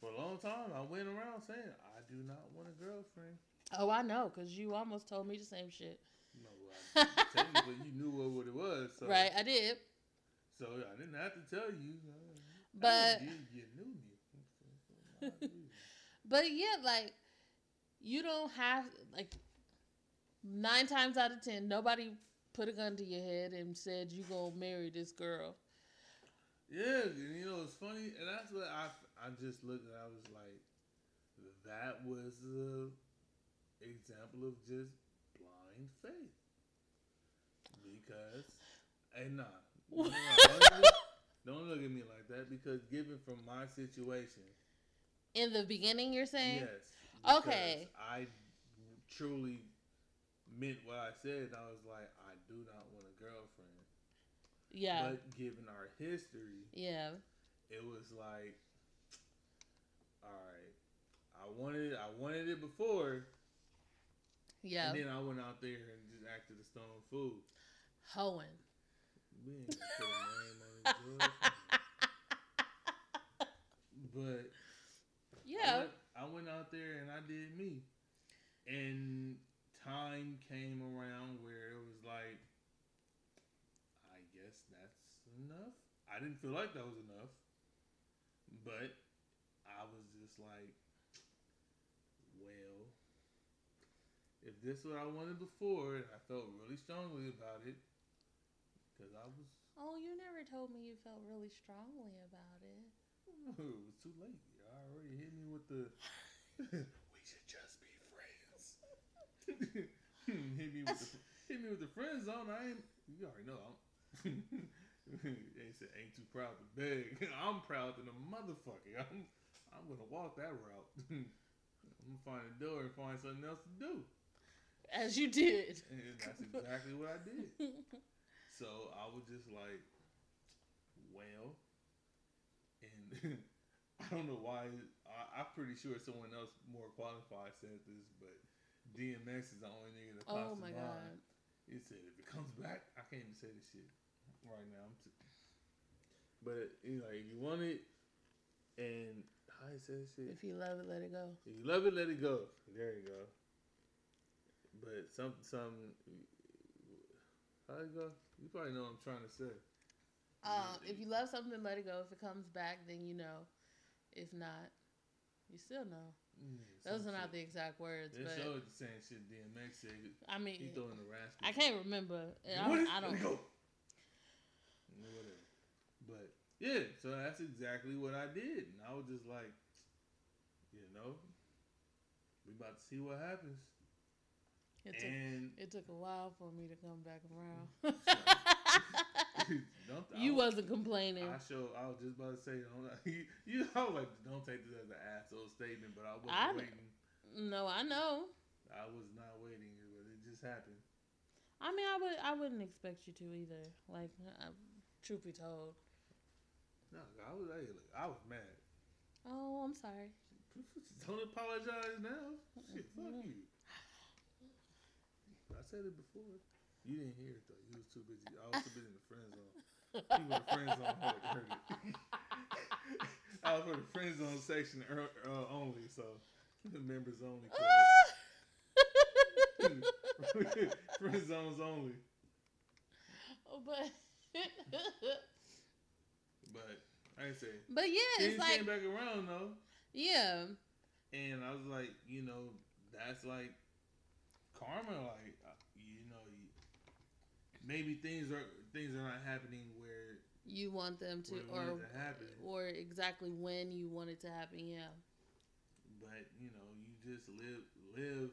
Speaker 2: for a long time, I went around saying I do not want a girlfriend.
Speaker 1: Oh, I know, cause you almost told me the same shit.
Speaker 2: No, I didn't tell you, but you knew what, what it was. So,
Speaker 1: right, I did.
Speaker 2: So I didn't have to tell you.
Speaker 1: But-
Speaker 2: you, you knew me.
Speaker 1: But yeah, like you don't have like nine times out of ten, nobody put a gun to your head and said you gonna marry this girl.
Speaker 2: Yeah, and you know it's funny, and that's what I I just looked at. I was like, that was a example of just blind faith. Because, and nah, you what, don't, look, don't look at me like that. Because given from my situation,
Speaker 1: In the beginning, you're saying,
Speaker 2: yes,
Speaker 1: Okay.
Speaker 2: I truly meant what I said. I was like, I do not want a girlfriend.
Speaker 1: yeah,
Speaker 2: But given our history,
Speaker 1: yeah,
Speaker 2: it was like, all right, I wanted, I wanted it before,
Speaker 1: yeah,
Speaker 2: and then I went out there and just acted a stone fool.
Speaker 1: hoeing.
Speaker 2: We ain't put a name on it, George. but I
Speaker 1: Yeah,
Speaker 2: went, I went out there and I did me, and time came around where it was like, I guess that's enough. I didn't feel like that was enough, but I was just like, well, if this is what I wanted before, and I felt really strongly about it, because I was,
Speaker 1: Oh, you never told me you felt really strongly about it.
Speaker 2: it was too late. You already hit me with the, we should just be friends. Hmm, hit me with the, hit me with the friend zone. I ain't, you already know. I'm, they said ain't too proud to beg. I'm proud than a motherfucker. I'm, I'm gonna walk that route. I'm gonna find a door and find something else to do.
Speaker 1: As you did.
Speaker 2: And that's exactly what I did. So I was just like, well, and I don't know why. I, I'm pretty sure someone else more qualified said this, but DMX is the only nigga that pops
Speaker 1: Oh my god.
Speaker 2: He said if it comes back, I can't even say this shit right now. I'm t- but you know, if you want it, and how he said this shit.
Speaker 1: If you love it, let it go.
Speaker 2: If you love it, let it go. There you go. But some some how it go? You probably know what I'm trying to say.
Speaker 1: Um, if you love something, let it go. If it comes back, then you know. If not, you still know.
Speaker 2: Mm,
Speaker 1: Those are not
Speaker 2: shit.
Speaker 1: the exact words,
Speaker 2: They
Speaker 1: but
Speaker 2: showed the same shit DMX said.
Speaker 1: I mean,
Speaker 2: He throwing the raspy.
Speaker 1: I can't remember. I? I don't.
Speaker 2: it go. Whatever. But yeah, so that's exactly what I did, and I was just like, you know, we about to see what happens.
Speaker 1: It took,
Speaker 2: And
Speaker 1: it took a while for me to come back around.
Speaker 2: don't
Speaker 1: you
Speaker 2: I-
Speaker 1: wasn't complaining.
Speaker 2: I show. I was just about to say, don't, you, you I was like, don't take this as an asshole statement, but I wasn't
Speaker 1: I-
Speaker 2: waiting.
Speaker 1: no, I know.
Speaker 2: I was not waiting, but it just happened.
Speaker 1: I mean, I would. I wouldn't expect you to either. Like, uh, truth be told.
Speaker 2: No, I was. I was mad.
Speaker 1: Oh, I'm sorry.
Speaker 2: Don't apologize now. Shit, fuck you. I said it before. You didn't hear it though. You was too busy. I was too busy in the friend zone. People in the friend zone heard, it. I was for the friend zone section er, uh, only, so the members only. friend zones only.
Speaker 1: Oh, but
Speaker 2: But I say,
Speaker 1: but yeah, it's like
Speaker 2: came back around though,
Speaker 1: yeah,
Speaker 2: and I was like, you know, that's like karma. Like, uh, you know, you, maybe things are things are not happening where
Speaker 1: you want them to, or
Speaker 2: to
Speaker 1: or exactly when you want it to happen. Yeah.
Speaker 2: but you know you just live live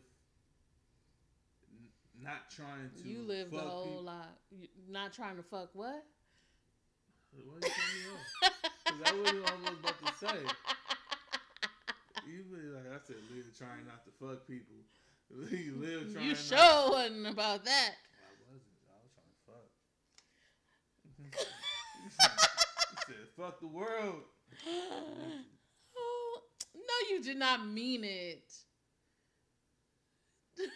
Speaker 2: n- not trying to
Speaker 1: You a
Speaker 2: fuck
Speaker 1: whole
Speaker 2: people.
Speaker 1: lot. You, not trying to fuck what?
Speaker 2: Why you cut me off? Because that wasn't what I was about to say. You really like I said, live trying not to fuck people. you live trying.
Speaker 1: You sure wasn't about that.
Speaker 2: I wasn't. I was trying to fuck. you said, "Fuck the world."
Speaker 1: oh, no, you did not mean it.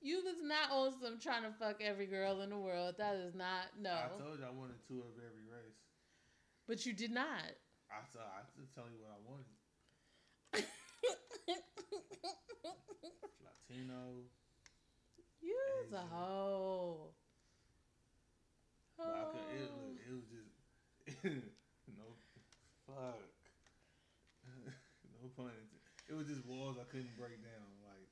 Speaker 1: you was not on some trying to fuck every girl in the world. That is not no.
Speaker 2: I told you I wanted two of every race.
Speaker 1: But you did not.
Speaker 2: I told I just tell you what I wanted. Latino.
Speaker 1: you was a hoe.
Speaker 2: But I could, it,
Speaker 1: Oh.
Speaker 2: was- it was just no fuck. no pun intended. It was just walls I couldn't break down. Like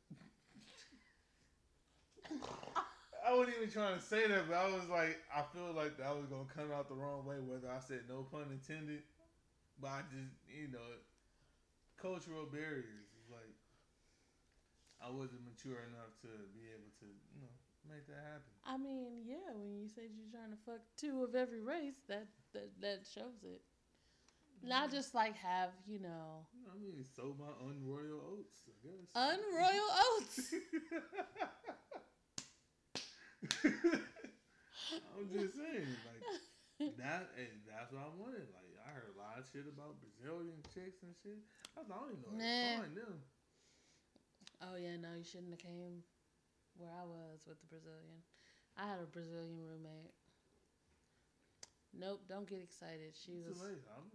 Speaker 2: I wasn't even trying to say that, but I was like, I feel like that was gonna come out the wrong way, whether I said no pun intended. But I just, you know, cultural barriers. Like I wasn't mature enough to be able to, you know, make that happen.
Speaker 1: I mean, yeah, when you said you're trying to fuck two of every race, that that, that shows it. Not mm. just like have, you know,
Speaker 2: I mean, sow my unroyal oats, I guess.
Speaker 1: unroyal oats.
Speaker 2: I'm just saying, like that. And that's what I wanted. Like I heard a lot of shit about Brazilian chicks and shit. I, was like, I don't even know how
Speaker 1: Nah.
Speaker 2: to find them.
Speaker 1: Oh yeah, no, you shouldn't have came where I was with the Brazilian. I had a Brazilian roommate. Nope, don't get excited. She
Speaker 2: It's
Speaker 1: was
Speaker 2: too late. I'm,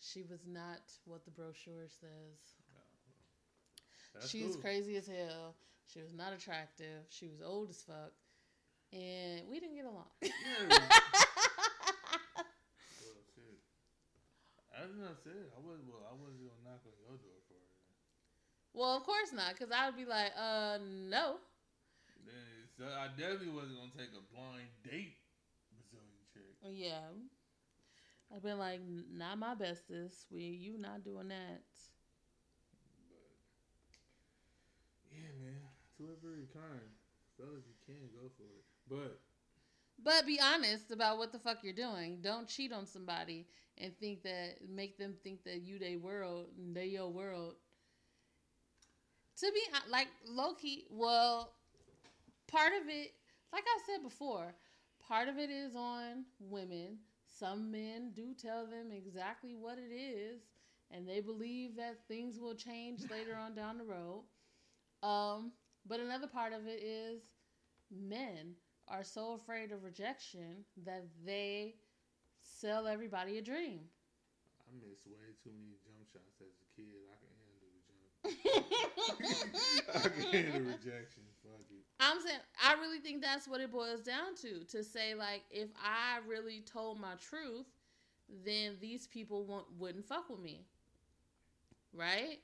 Speaker 1: she was not what the brochure says.
Speaker 2: that's
Speaker 1: she was
Speaker 2: cool.
Speaker 1: crazy as hell. She was not attractive. She was old as fuck. And we didn't get along.
Speaker 2: Yeah. Well, shit. As I was well. I wasn't gonna knock on your door for it.
Speaker 1: well, of course not, because I would be like, uh, no.
Speaker 2: So I definitely wasn't gonna take a blind date Brazilian chick.
Speaker 1: Yeah. I've been like, not my bestest. We, you not doing that.
Speaker 2: But yeah, man, to every kind, fellas, you can go for it. But
Speaker 1: But be honest about what the fuck you're doing. Don't cheat on somebody and think that make them think that you they world, they your world, to be like low key, well, part of it, like I said before, part of it is on women. Some men do tell them exactly what it is, and they believe that things will change later on down the road. Um, but another part of it is men are so afraid of rejection that they sell everybody a dream.
Speaker 2: I missed way too many jump shots as a kid. I can handle the jump. I can handle rejection.
Speaker 1: I'm saying I really think that's what it boils down to. To say like, if I really told my truth, then these people won't, wouldn't fuck with me, right?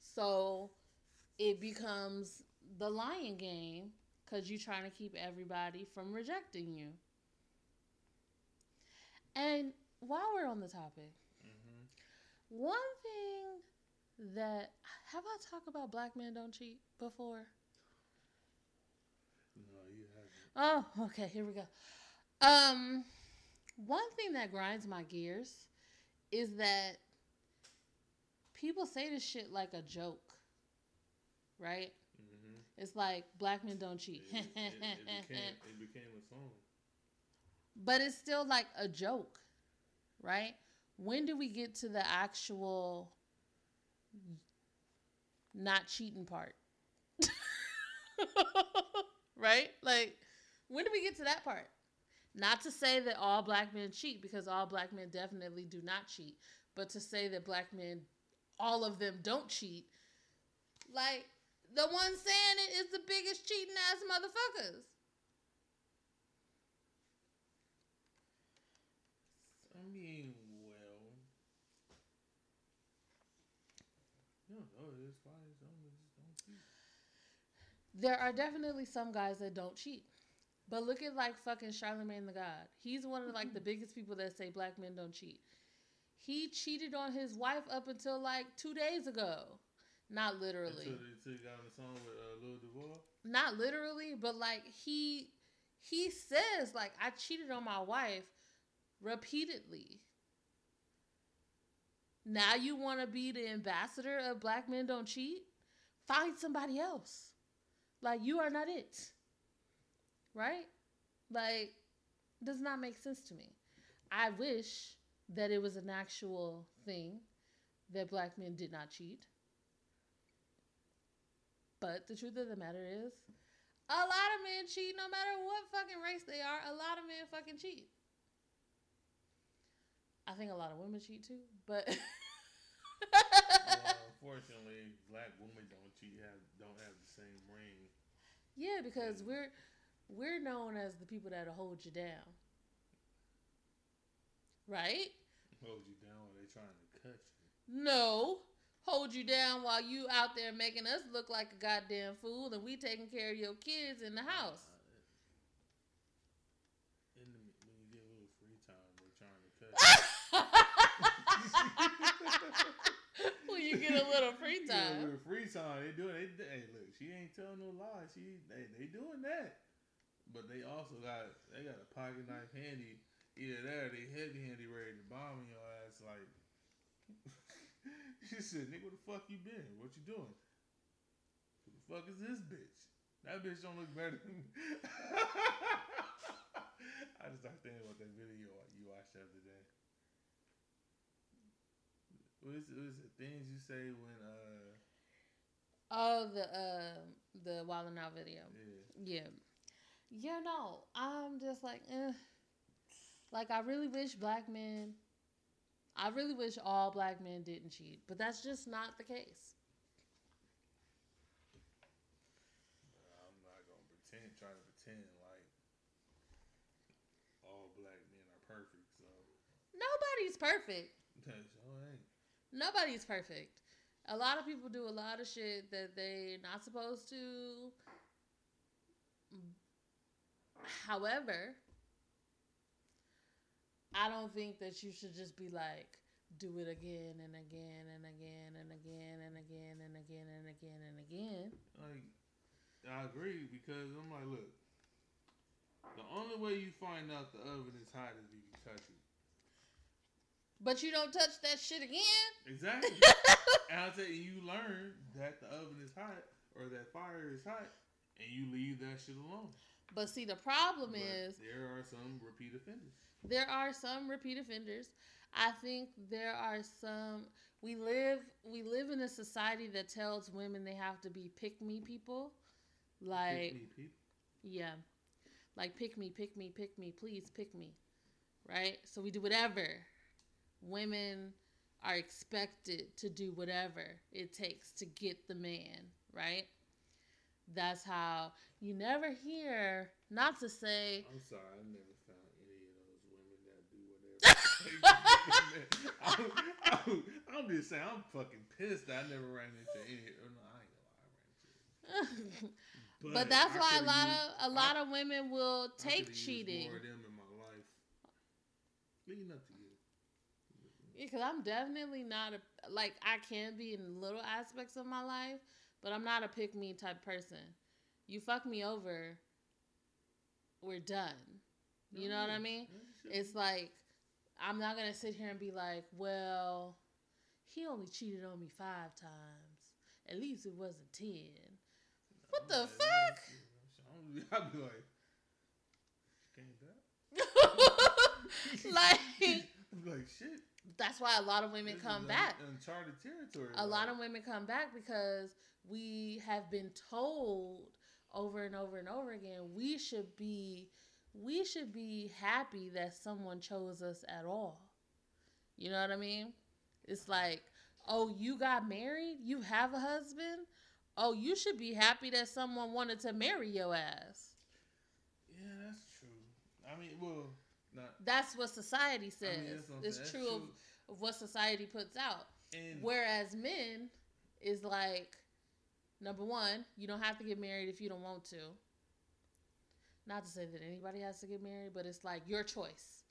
Speaker 1: So it becomes the lying game because you're trying to keep everybody from rejecting you. And while we're on the topic,
Speaker 2: hmm
Speaker 1: one thing that have I talked about black men don't cheat before?
Speaker 2: No, you haven't.
Speaker 1: Oh, okay, here we go. Um one thing that grinds my gears is that people say this shit like a joke. Right?
Speaker 2: hmm
Speaker 1: It's like black men don't cheat.
Speaker 2: It, it, it, became, it became a song.
Speaker 1: but it's still like a joke. Right? When do we get to the actual not cheating part? right? Like, when do we get to that part? Not to say that all black men cheat, because all black men definitely do not cheat, but to say that black men, all of them don't cheat. Like, the one saying it is the biggest cheating ass motherfuckers.
Speaker 2: I mean, well, you don't know this. Why some just don't cheat?
Speaker 1: There are definitely some guys that don't cheat. But look at like fucking Charlemagne the God. He's one of like the biggest people that say black men don't cheat. He cheated on his wife up until like two days ago. Not literally.
Speaker 2: Until, until you got on the song with uh, Lil Duval.
Speaker 1: Not literally, but like he he says like I cheated on my wife repeatedly. Now you want to be the ambassador of black men don't cheat? Find somebody else. Like you are not it. Right? Like does not make sense to me. I wish that it was an actual thing that black men did not cheat. But the truth of the matter is, a lot of men cheat no matter what fucking race they are. A lot of men fucking cheat. I think a lot of women cheat too, but
Speaker 2: well, unfortunately, black women don't cheat. Have don't have the same ring.
Speaker 1: yeah, because we're we're known as the people that'll hold you down. Right?
Speaker 2: Hold you down while they're trying to cut you.
Speaker 1: No. Hold you down while you out there making us look like a goddamn fool and we taking care of your kids in the house.
Speaker 2: Uh, in the, when you get a little free time, they're trying to cut. you.
Speaker 1: when you get a little free time.
Speaker 2: with free time, they doing. They, hey, look, she ain't telling no lies. She they, they doing that, but they also got they got a pocket knife handy. Either that, or they heavy handy ready to bomb in your ass. Like she said, "Nigga, where the fuck you been? What you doing? Who the fuck is this bitch? That bitch don't look better than." me." I just started thinking about that video you watched the other day. What is, what is it? Things you say when uh
Speaker 1: Oh, the uh, the Wild 'N Out video.
Speaker 2: yeah.
Speaker 1: Yeah. Yeah, no. I'm just like, eh. Like, I really wish black men, I really wish all black men didn't cheat, but that's just not the case.
Speaker 2: I'm not gonna pretend try to pretend like all black men are perfect, so
Speaker 1: Nobody's perfect.
Speaker 2: that sure ain't.
Speaker 1: Nobody's perfect. A lot of people do a lot of shit that they're not supposed to. However, I don't think that you should just be like, do it again and again and again and again and again and again and again and again.
Speaker 2: Like I agree because I'm like, look, the only way you find out the oven is hot is if you touch it.
Speaker 1: But you don't touch that shit again.
Speaker 2: Exactly. and I'll tell you, you learn that the oven is hot or that fire is hot, and you leave that shit alone.
Speaker 1: But see, the problem
Speaker 2: But
Speaker 1: is
Speaker 2: there are some repeat offenders.
Speaker 1: there are some repeat offenders. I think there are some. We live we live in a society that tells women they have to be pick me people. Like
Speaker 2: Pick me people.
Speaker 1: yeah, like pick me, pick me, pick me, please pick me, right? So we do whatever. Women are expected to do whatever it takes to get the man, right? That's how you never hear. Not to say
Speaker 2: I'm sorry, I never found any of those women that do whatever. I'm, I'm, I'm just saying, I'm fucking pissed. that I never ran into any. No, I ain't gonna lie, I ran into. it.
Speaker 1: but, that's
Speaker 2: I
Speaker 1: why a lot
Speaker 2: used-
Speaker 1: of a lot
Speaker 2: I-
Speaker 1: of women will take cheating.
Speaker 2: More of them in my life. Leading up to you.
Speaker 1: Because I'm definitely not a like I can be in little aspects of my life, but I'm not a pick me type person. You fuck me over, we're done. You know what I mean? It's like I'm not gonna sit here and be like, well, he only cheated on me five times. At least it wasn't ten. What the fuck?
Speaker 2: I'd be like, can't that?
Speaker 1: like
Speaker 2: like, shit.
Speaker 1: that's why a lot of women
Speaker 2: this
Speaker 1: come back.
Speaker 2: un- Uncharted territory.
Speaker 1: a lot of women come back because we have been told over and over and over again we should be we should be happy that someone chose us at all. You know what i mean? It's like oh you got married? You have a husband? Oh you should be happy that someone wanted to marry your ass.
Speaker 2: Yeah, that's true. I mean, well, not.
Speaker 1: that's what society says
Speaker 2: I mean, that's what
Speaker 1: it's
Speaker 2: saying.
Speaker 1: true,
Speaker 2: That's
Speaker 1: Of, of what society puts out.
Speaker 2: And
Speaker 1: Whereas men is like, number one, you don't have to get married if you don't want to. Not to say that anybody has to get married, but it's like your choice.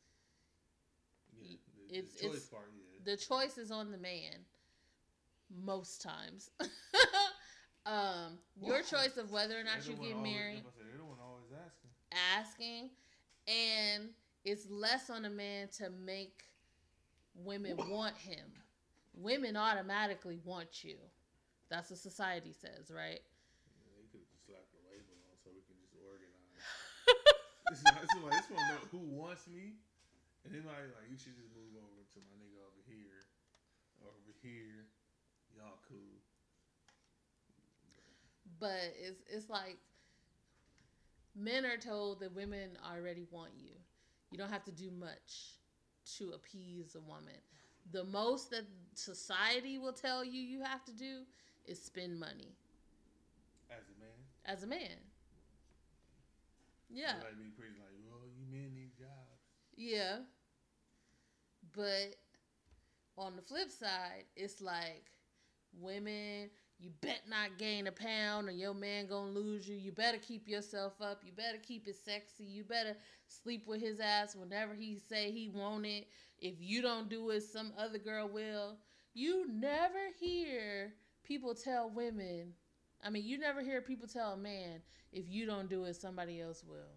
Speaker 2: yeah, the,
Speaker 1: it's-
Speaker 2: the choice
Speaker 1: it's-
Speaker 2: part, yeah.
Speaker 1: The choice is on the man. Most times. um, your choice of whether or not you get
Speaker 2: always-
Speaker 1: married,
Speaker 2: if I say they're the one always asking.
Speaker 1: asking, and it's less on a man to make women want him. Women automatically want you. That's what society says, right?
Speaker 2: Yeah, they could just slap the label on so we can just organize. it's like, it's like, one know who wants me, and then like, like you should just move over to my nigga over here, over here. Y'all cool.
Speaker 1: but it's it's like men are told that women already want you. You don't have to do much to appease a woman. The most that society will tell you you have to do is spend money
Speaker 2: As a man,
Speaker 1: as a man. Yeah.
Speaker 2: like be pretty like, well, you men need jobs.
Speaker 1: Yeah. But on the flip side, it's like women, you bet not gain a pound or your man gonna lose you. You better keep yourself up. You better keep it sexy. You better sleep with his ass whenever he say he want it. If you don't do it, some other girl will. You never hear people tell women, I mean, you never hear people tell a man, if you don't do it, somebody else will.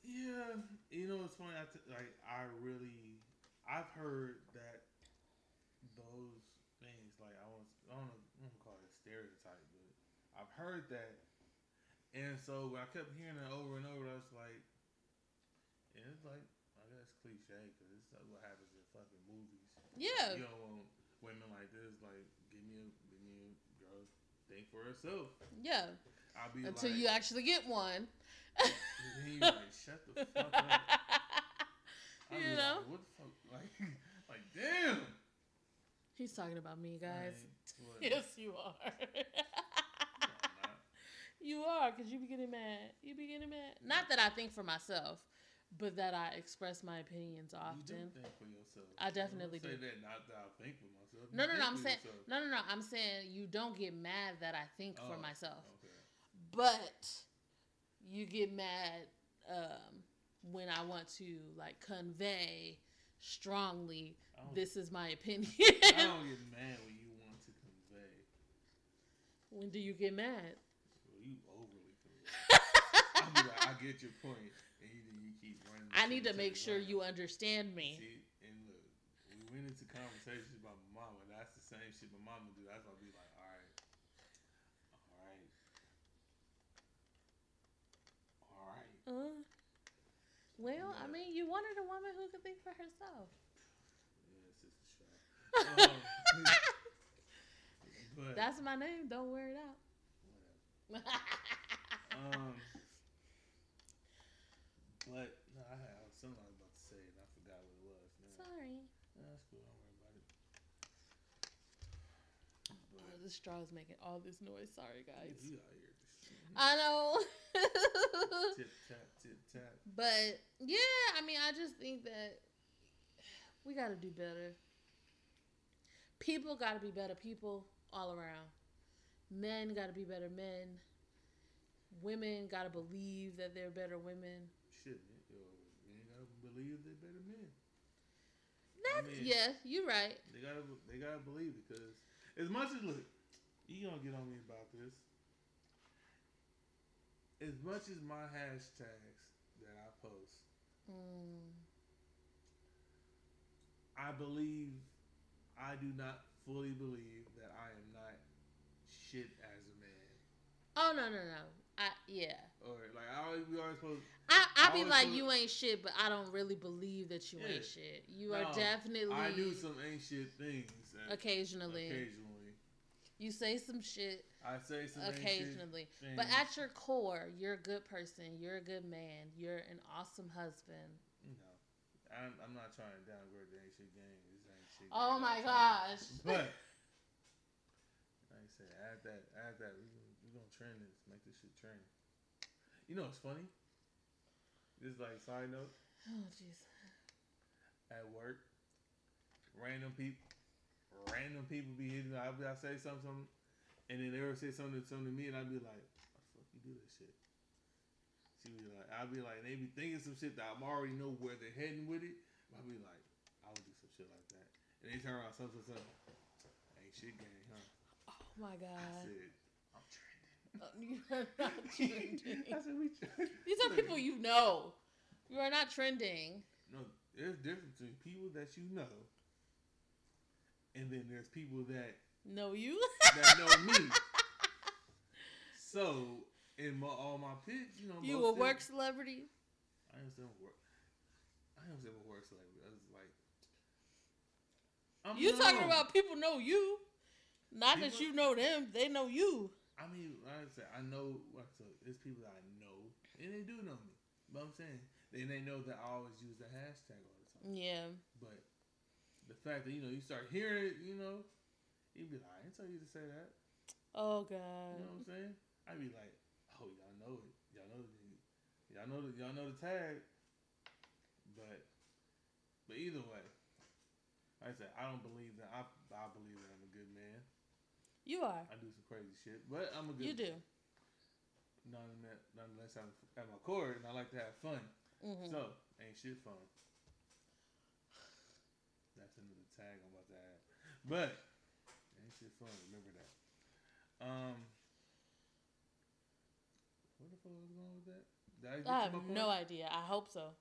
Speaker 2: Yeah, you know it's funny. I t- like I really, I've heard that those things. Like I was, I don't know, I don't call it a stereotype, but I've heard that, and so when I kept hearing it over and over, I was like, and it's like I guess cliche because it's what happens in fucking movies.
Speaker 1: Yeah.
Speaker 2: You don't want women like this. Like, give me a, give me a girl think for herself.
Speaker 1: Yeah.
Speaker 2: I'll be
Speaker 1: Until
Speaker 2: like,
Speaker 1: you actually get one.
Speaker 2: you like, shut the fuck up. I
Speaker 1: You
Speaker 2: was
Speaker 1: know?
Speaker 2: like, what the fuck? Like, like, damn.
Speaker 1: He's talking about me, guys.
Speaker 2: Like.
Speaker 1: Yes, you are.
Speaker 2: No,
Speaker 1: you are, because you be getting mad. You be getting mad. Not that I think for myself, but that I express my opinions
Speaker 2: You
Speaker 1: often.
Speaker 2: do think for yourself.
Speaker 1: I definitely do.
Speaker 2: that. Not that I think for myself. You
Speaker 1: No, no, no. I'm saying,
Speaker 2: yourself.
Speaker 1: no, no, no. I'm saying you don't get mad that I think for
Speaker 2: Oh,
Speaker 1: myself,
Speaker 2: Okay.
Speaker 1: but you get mad um, when I want to like convey strongly. This is my opinion.
Speaker 2: I don't get mad when you want to convey.
Speaker 1: when do you get mad?
Speaker 2: Well, you overly. I like, I get your point, and you, you keep running.
Speaker 1: I need to make sure
Speaker 2: run.
Speaker 1: you understand me.
Speaker 2: See, and look, went into conversations about my mama. That's the same shit my mama do. That's why I be like, all right, all right, all right.
Speaker 1: Uh, well, I mean, you wanted a woman who could think for herself.
Speaker 2: Yeah, sister Shaw. Um, but
Speaker 1: That's my name. Don't wear it out.
Speaker 2: whatever. Um, but no, I had something I was about to say and I forgot what it was.
Speaker 1: Sorry.
Speaker 2: No, that's cool. Don't worry about it.
Speaker 1: Oh, the straw is making all this noise. Sorry, guys.
Speaker 2: you out here
Speaker 1: I know.
Speaker 2: tip tap tip tap.
Speaker 1: but yeah, I mean, I just think that we got to do better. People got to be better people all around. Men got to be better men. Women got to believe that they're better women.
Speaker 2: Shit. Yo, you ain't gotta believe they're better men.
Speaker 1: That's,
Speaker 2: mean-
Speaker 1: yeah, you're right.
Speaker 2: They gotta they gotta believe it because as much as look, you gonna get on me about this. As much as my hashtags that I post,
Speaker 1: Mm.
Speaker 2: I believe I do not fully believe that I am not shit as a man.
Speaker 1: Oh no no no. I yeah.
Speaker 2: Or like I always we always supposed
Speaker 1: I I be like you ain't shit, but I don't really believe that you
Speaker 2: Yeah.
Speaker 1: ain't shit. You are definitely
Speaker 2: I do some ain't shit things
Speaker 1: occasionally.
Speaker 2: occasionally.
Speaker 1: You say some shit
Speaker 2: I say some
Speaker 1: occasionally, but at your core, you're a good person. You're a good man. You're an awesome husband.
Speaker 2: No, I'm, I'm not trying to downgrade the ain't shit game. Ain't shit.
Speaker 1: Oh
Speaker 2: game.
Speaker 1: my gosh.
Speaker 2: But like I said, add that, add that. We gonna, we gonna trend this. Make this shit trend. You know what's funny? This is like side note
Speaker 1: Oh jeez.
Speaker 2: at work. Random people, random people be hitting. I I say something, something, and then they ever say something, something to me, and I'd be like, "Why the fuck you do this shit?" She be like, I'd be like, they be thinking some shit that I'm already know where they're heading with it. I'd be like, I would do some shit like that, and they turn around, something, something. Ain't shit gang, huh?
Speaker 1: Oh my god.
Speaker 2: Trending.
Speaker 1: Uh, you are not trending.
Speaker 2: I said, we.
Speaker 1: These are people you know. You are not trending.
Speaker 2: No, there's difference between people that you know, and then there's people that
Speaker 1: Know you?
Speaker 2: that know me. So in my, all my picks, you know,
Speaker 1: you
Speaker 2: most
Speaker 1: a
Speaker 2: of-
Speaker 1: work celebrity?
Speaker 2: I understand what work. I understand what work celebrity. I was like, I'm
Speaker 1: You talking about people know you, not that you know them. They know you.
Speaker 2: I mean, like I said, I know. Like, so it's people that I know, and they do know me. But I'm saying, then they know that I always use the hashtag all the time.
Speaker 1: Yeah.
Speaker 2: But the fact that you know you start hearing it, you know, you'd be like, I didn't tell you to say that.
Speaker 1: Oh God.
Speaker 2: You know what I'm saying? I'd be like, oh, y'all know it. Y'all know the, y'all know the, y'all know the tag. But, but either way, like I said, I don't believe that. I, I believe that I'm a good man.
Speaker 1: You are.
Speaker 2: I do some crazy shit, but I'm a good.
Speaker 1: You do.
Speaker 2: Nonetheless, I'm at my core, and I like to have fun.
Speaker 1: hmm
Speaker 2: So, ain't shit fun. That's another tag I'm about to add. But ain't shit fun. Remember that. Um, where the fuck was going with that? I,
Speaker 1: I have no idea. I hope so.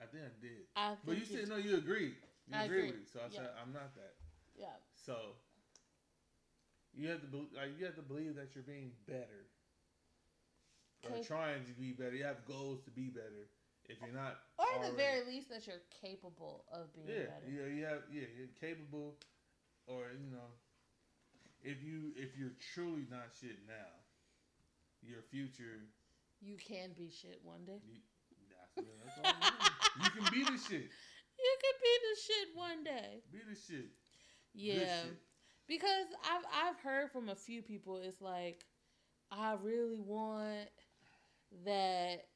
Speaker 2: I think I did.
Speaker 1: I
Speaker 2: But you said no. You agreed. You
Speaker 1: I
Speaker 2: agree
Speaker 1: agree.
Speaker 2: with it. So I said I'm not that.
Speaker 1: Yeah.
Speaker 2: So you have to be, like you have to believe that you're being better. Or trying to be better. You have goals to be better. If you're not,
Speaker 1: Or at the very least, that you're capable of being
Speaker 2: yeah,
Speaker 1: better.
Speaker 2: yeah, you have, yeah, you're capable, or you know, if you if you're truly not shit now, your future,
Speaker 1: You can be shit one day.
Speaker 2: you, that's, that's all you, you can be the shit,
Speaker 1: You could be the shit one day.
Speaker 2: be the shit,
Speaker 1: Yeah.
Speaker 2: shit.
Speaker 1: Because I've I've heard from a few people it's like I really want that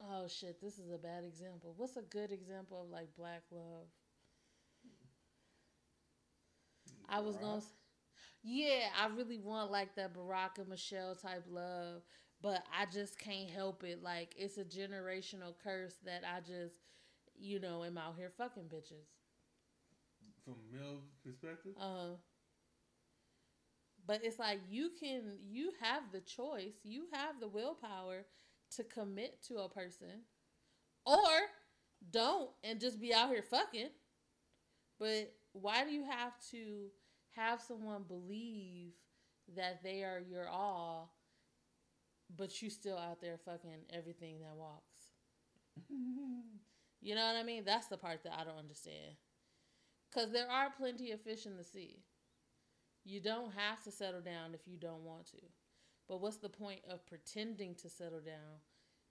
Speaker 1: oh shit, this is a bad example. What's a good example of like black love? I was going to Yeah, I really want like that Barack and Michelle type love, but I just can't help it. Like it's a generational curse that I just you know, am out here fucking bitches.
Speaker 2: from male perspective.
Speaker 1: Uh, but it's like you can you have the choice, you have the willpower to commit to a person, or don't and just be out here fucking. But why do you have to have someone believe that they are your all, but you still out there fucking everything that walks? you know what I mean? That's the part that I don't understand. Because there are plenty of fish in the sea. You don't have to settle down if you don't want to. But what's the point of pretending to settle down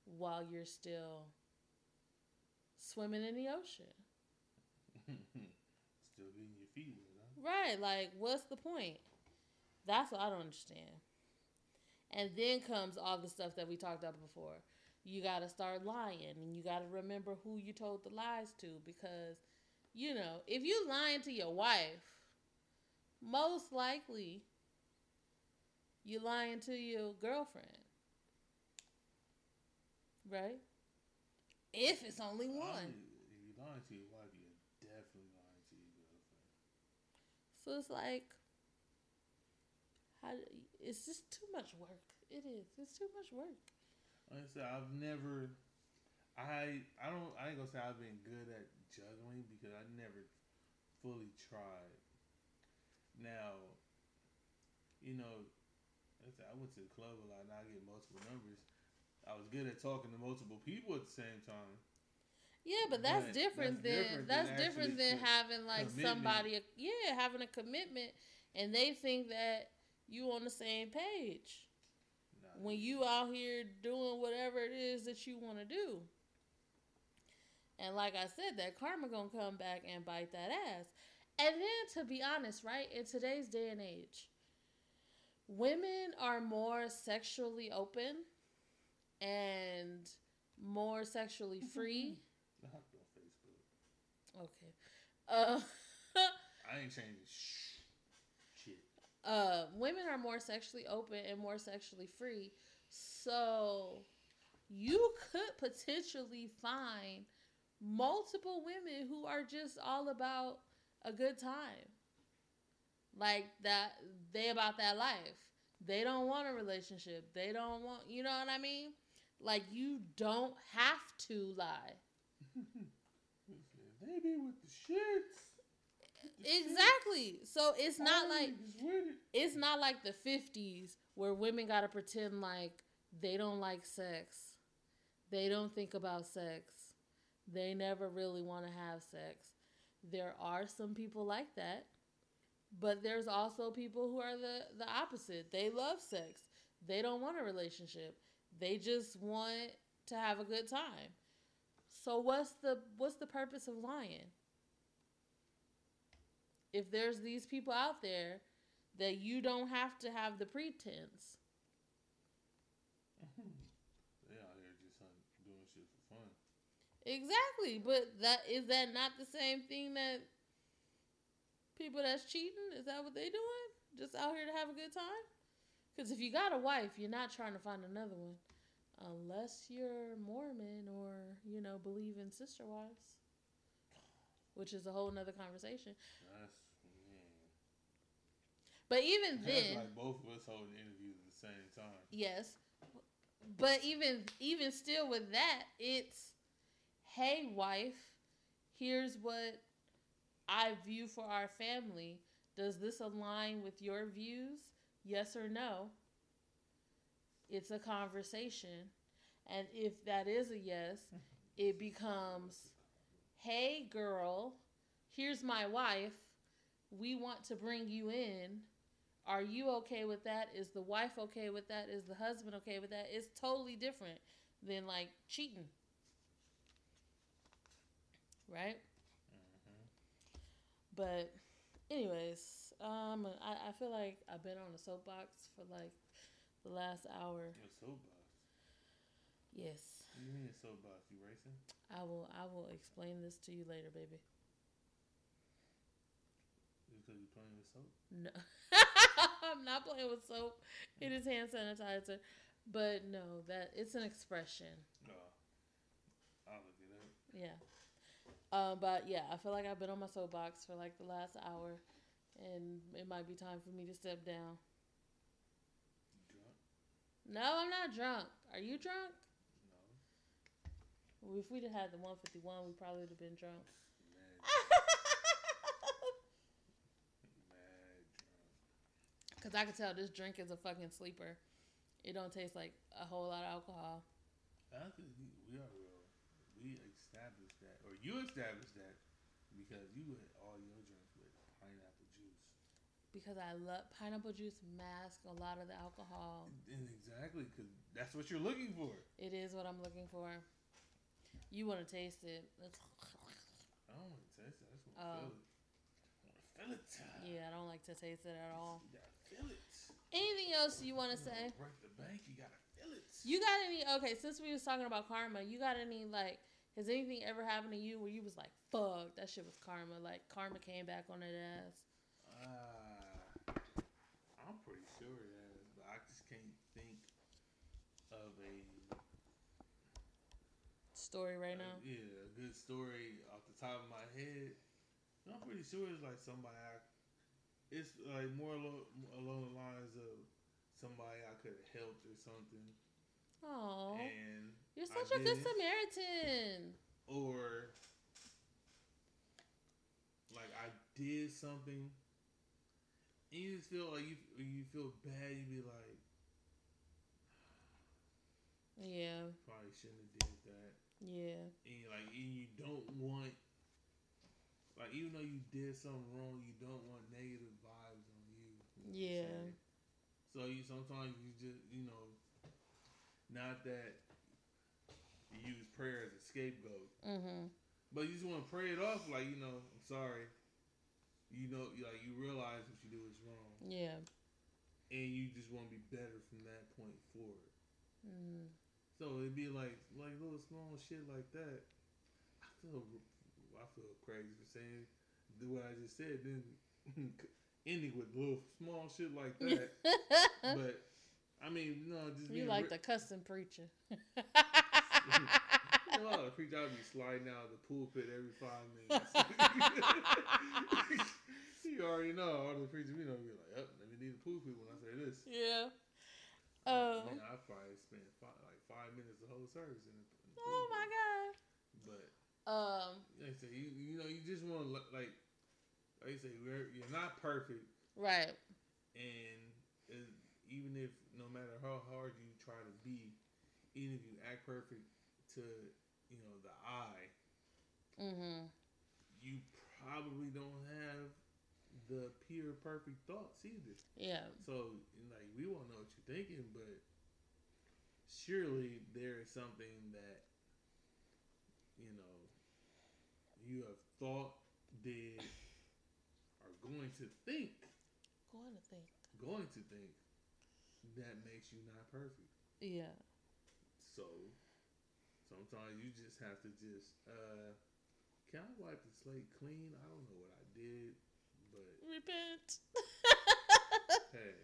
Speaker 1: while you're still swimming in the ocean?
Speaker 2: Still getting your feet wet, huh?
Speaker 1: Right. Like, what's the point? That's what I don't understand. And then comes all the stuff that we talked about before. You got to start lying and you got to remember who you told the lies to because, you know, if you lying to your wife, most likely you're lying to your girlfriend. Right? If it's only one.
Speaker 2: If you're lying to your wife, you're definitely lying to your girlfriend.
Speaker 1: So it's like, how? It's just too much work. It is. It's too much work.
Speaker 2: I said, I've never, I I don't I ain't gonna say I've been good at juggling because I never fully tried. Now, you know, I went to the club a lot and I get multiple numbers. I was good at talking to multiple people at the same time.
Speaker 1: Yeah, but that's
Speaker 2: But
Speaker 1: different
Speaker 2: that's
Speaker 1: than
Speaker 2: different
Speaker 1: that's
Speaker 2: than
Speaker 1: different than having like
Speaker 2: commitment.
Speaker 1: somebody. Yeah, having a commitment, and they think that you on the same page
Speaker 2: Nah,
Speaker 1: when you out here doing whatever it is that you want to do. And like I said, that karma gonna come back and bite that ass. And then to be honest, right, in today's day and age, women are more sexually open and more sexually free.
Speaker 2: I on Facebook.
Speaker 1: Okay. Uh
Speaker 2: I ain't changing sh- shit.
Speaker 1: uh, women are more sexually open and more sexually free. So you could potentially find multiple women who are just all about a good time. Like that they about that life. They don't want a relationship. They don't want, you know what I mean? Like you don't have to lie.
Speaker 2: they be with the shits. With the shits.
Speaker 1: Exactly. So it's not like
Speaker 2: it.
Speaker 1: it's not like the 50s where women got to pretend like they don't like sex. They don't think about sex. They never really want to have sex. There are some people like that. But there's also people who are the the opposite. They love sex. They don't want a relationship. They just want to have a good time. So what's the what's the purpose of lying? If there's these people out there that you don't have to have the pretense. Mm-hmm.
Speaker 2: They out here just hun- doing shit for fun.
Speaker 1: Exactly, but that is that not the same thing that people that's cheating is that what they doing? Just out here to have a good time? Because if you got a wife, you're not trying to find another one, unless you're Mormon or you know believe in sister wives, which is a whole nother conversation.
Speaker 2: That's.
Speaker 1: But even
Speaker 2: That's
Speaker 1: then,
Speaker 2: like both of us holding interviews at the same time.
Speaker 1: Yes. But even even still with that, it's hey wife, here's what I view for our family. Does this align with your views? Yes or no? It's a conversation. And if that is a yes, mm-hmm. it becomes hey girl, here's my wife. We want to bring you in. Are you okay with that? Is the wife okay with that? Is the husband okay with that? It's totally different than like cheating. Right?
Speaker 2: Mm-hmm.
Speaker 1: But anyways, um I, I feel like I've been on a soapbox for like the last hour.
Speaker 2: Your soapbox.
Speaker 1: Yes.
Speaker 2: What do you mean a soapbox? You racing?
Speaker 1: I will I will explain this to you later, baby.
Speaker 2: Because you're playing with soap?
Speaker 1: No. I'm not playing with soap. It is hand sanitizer. But no, that it's an expression.
Speaker 2: No. I'll look it up.
Speaker 1: Yeah. Um, but yeah, I feel like I've been on my soapbox for like the last hour, and it might be time for me to step down. No, I'm not drunk. Are you drunk?
Speaker 2: No.
Speaker 1: If we'd have had the 151, we probably would have been drunk. Because I can tell this drink is a fucking sleeper. It don't taste like a whole lot of alcohol.
Speaker 2: I think we are real. We established that, or you established that, because you had all your drinks with pineapple juice.
Speaker 1: Because I love pineapple juice mask a lot of the alcohol.
Speaker 2: And exactly, because that's what you're looking for.
Speaker 1: It is what I'm looking for. You want to taste it? Let's-
Speaker 2: I don't want to taste it. I just want to
Speaker 1: Oh.
Speaker 2: feel it. I feel it.
Speaker 1: Yeah, I don't like to taste it at all.
Speaker 2: You gotta feel it.
Speaker 1: Anything else you want to say?
Speaker 2: Break the bank. You gotta feel it.
Speaker 1: You got any? Okay, since we was talking about karma, you got any like? Has anything ever happened to you where you was like, "Fuck, that shit was karma"? Like karma came back on that ass.
Speaker 2: Uh, I'm pretty sure it has, but I just can't think of a
Speaker 1: Story right now.
Speaker 2: yeah, a good story off the top of my head. I'm pretty sure it's like somebody. I, it's like more along, along the lines of somebody I could have helped or something,
Speaker 1: Oh,
Speaker 2: and
Speaker 1: you're such a good. Samaritan.
Speaker 2: or like I did something, and you just feel like you you feel bad. You be like,
Speaker 1: Yeah,
Speaker 2: probably shouldn't have did that.
Speaker 1: yeah,
Speaker 2: and like and you don't want like even though you did something wrong, you don't want negative vibes on you. you know
Speaker 1: Yeah.
Speaker 2: So you sometimes you just you know, not that you use prayer as a scapegoat,
Speaker 1: mhm,
Speaker 2: but you just want to pray it off. Like you know, I'm sorry. You know, like you realize what you do is wrong,
Speaker 1: yeah,
Speaker 2: and you just want to be better from that point forward.
Speaker 1: mm.
Speaker 2: So it'd be like like little small shit like that. I feel I feel crazy for saying do what I just said, then ending with little small shit like that. but I mean, no, just
Speaker 1: you like
Speaker 2: re-
Speaker 1: the custom preacher.
Speaker 2: You know, the preacher I'd be sliding out of the pulpit every five minutes. you already know all the preachers we know be like, "Yep, let me need a pulpit when I say this."
Speaker 1: yeah. Um.
Speaker 2: mean, I probably spent five, like five minutes the whole service in the, in the
Speaker 1: Oh my god.
Speaker 2: But
Speaker 1: Um.
Speaker 2: Like I say, you, you know, you just want to like, like you say, we're, you're not perfect,
Speaker 1: Right.
Speaker 2: and even if no matter how hard you try to be, even if you act perfect to you know the eye,
Speaker 1: Mhm.
Speaker 2: you probably don't have the pure perfect thoughts either.
Speaker 1: Yeah.
Speaker 2: So like we won't know what you're thinking, but surely there is something that you know you have thought, did, are going to think,
Speaker 1: Going to think.
Speaker 2: going to think that makes you not perfect.
Speaker 1: Yeah.
Speaker 2: So sometimes you just have to just uh can I wipe the slate clean? I don't know what I did, but
Speaker 1: Repent.
Speaker 2: hey,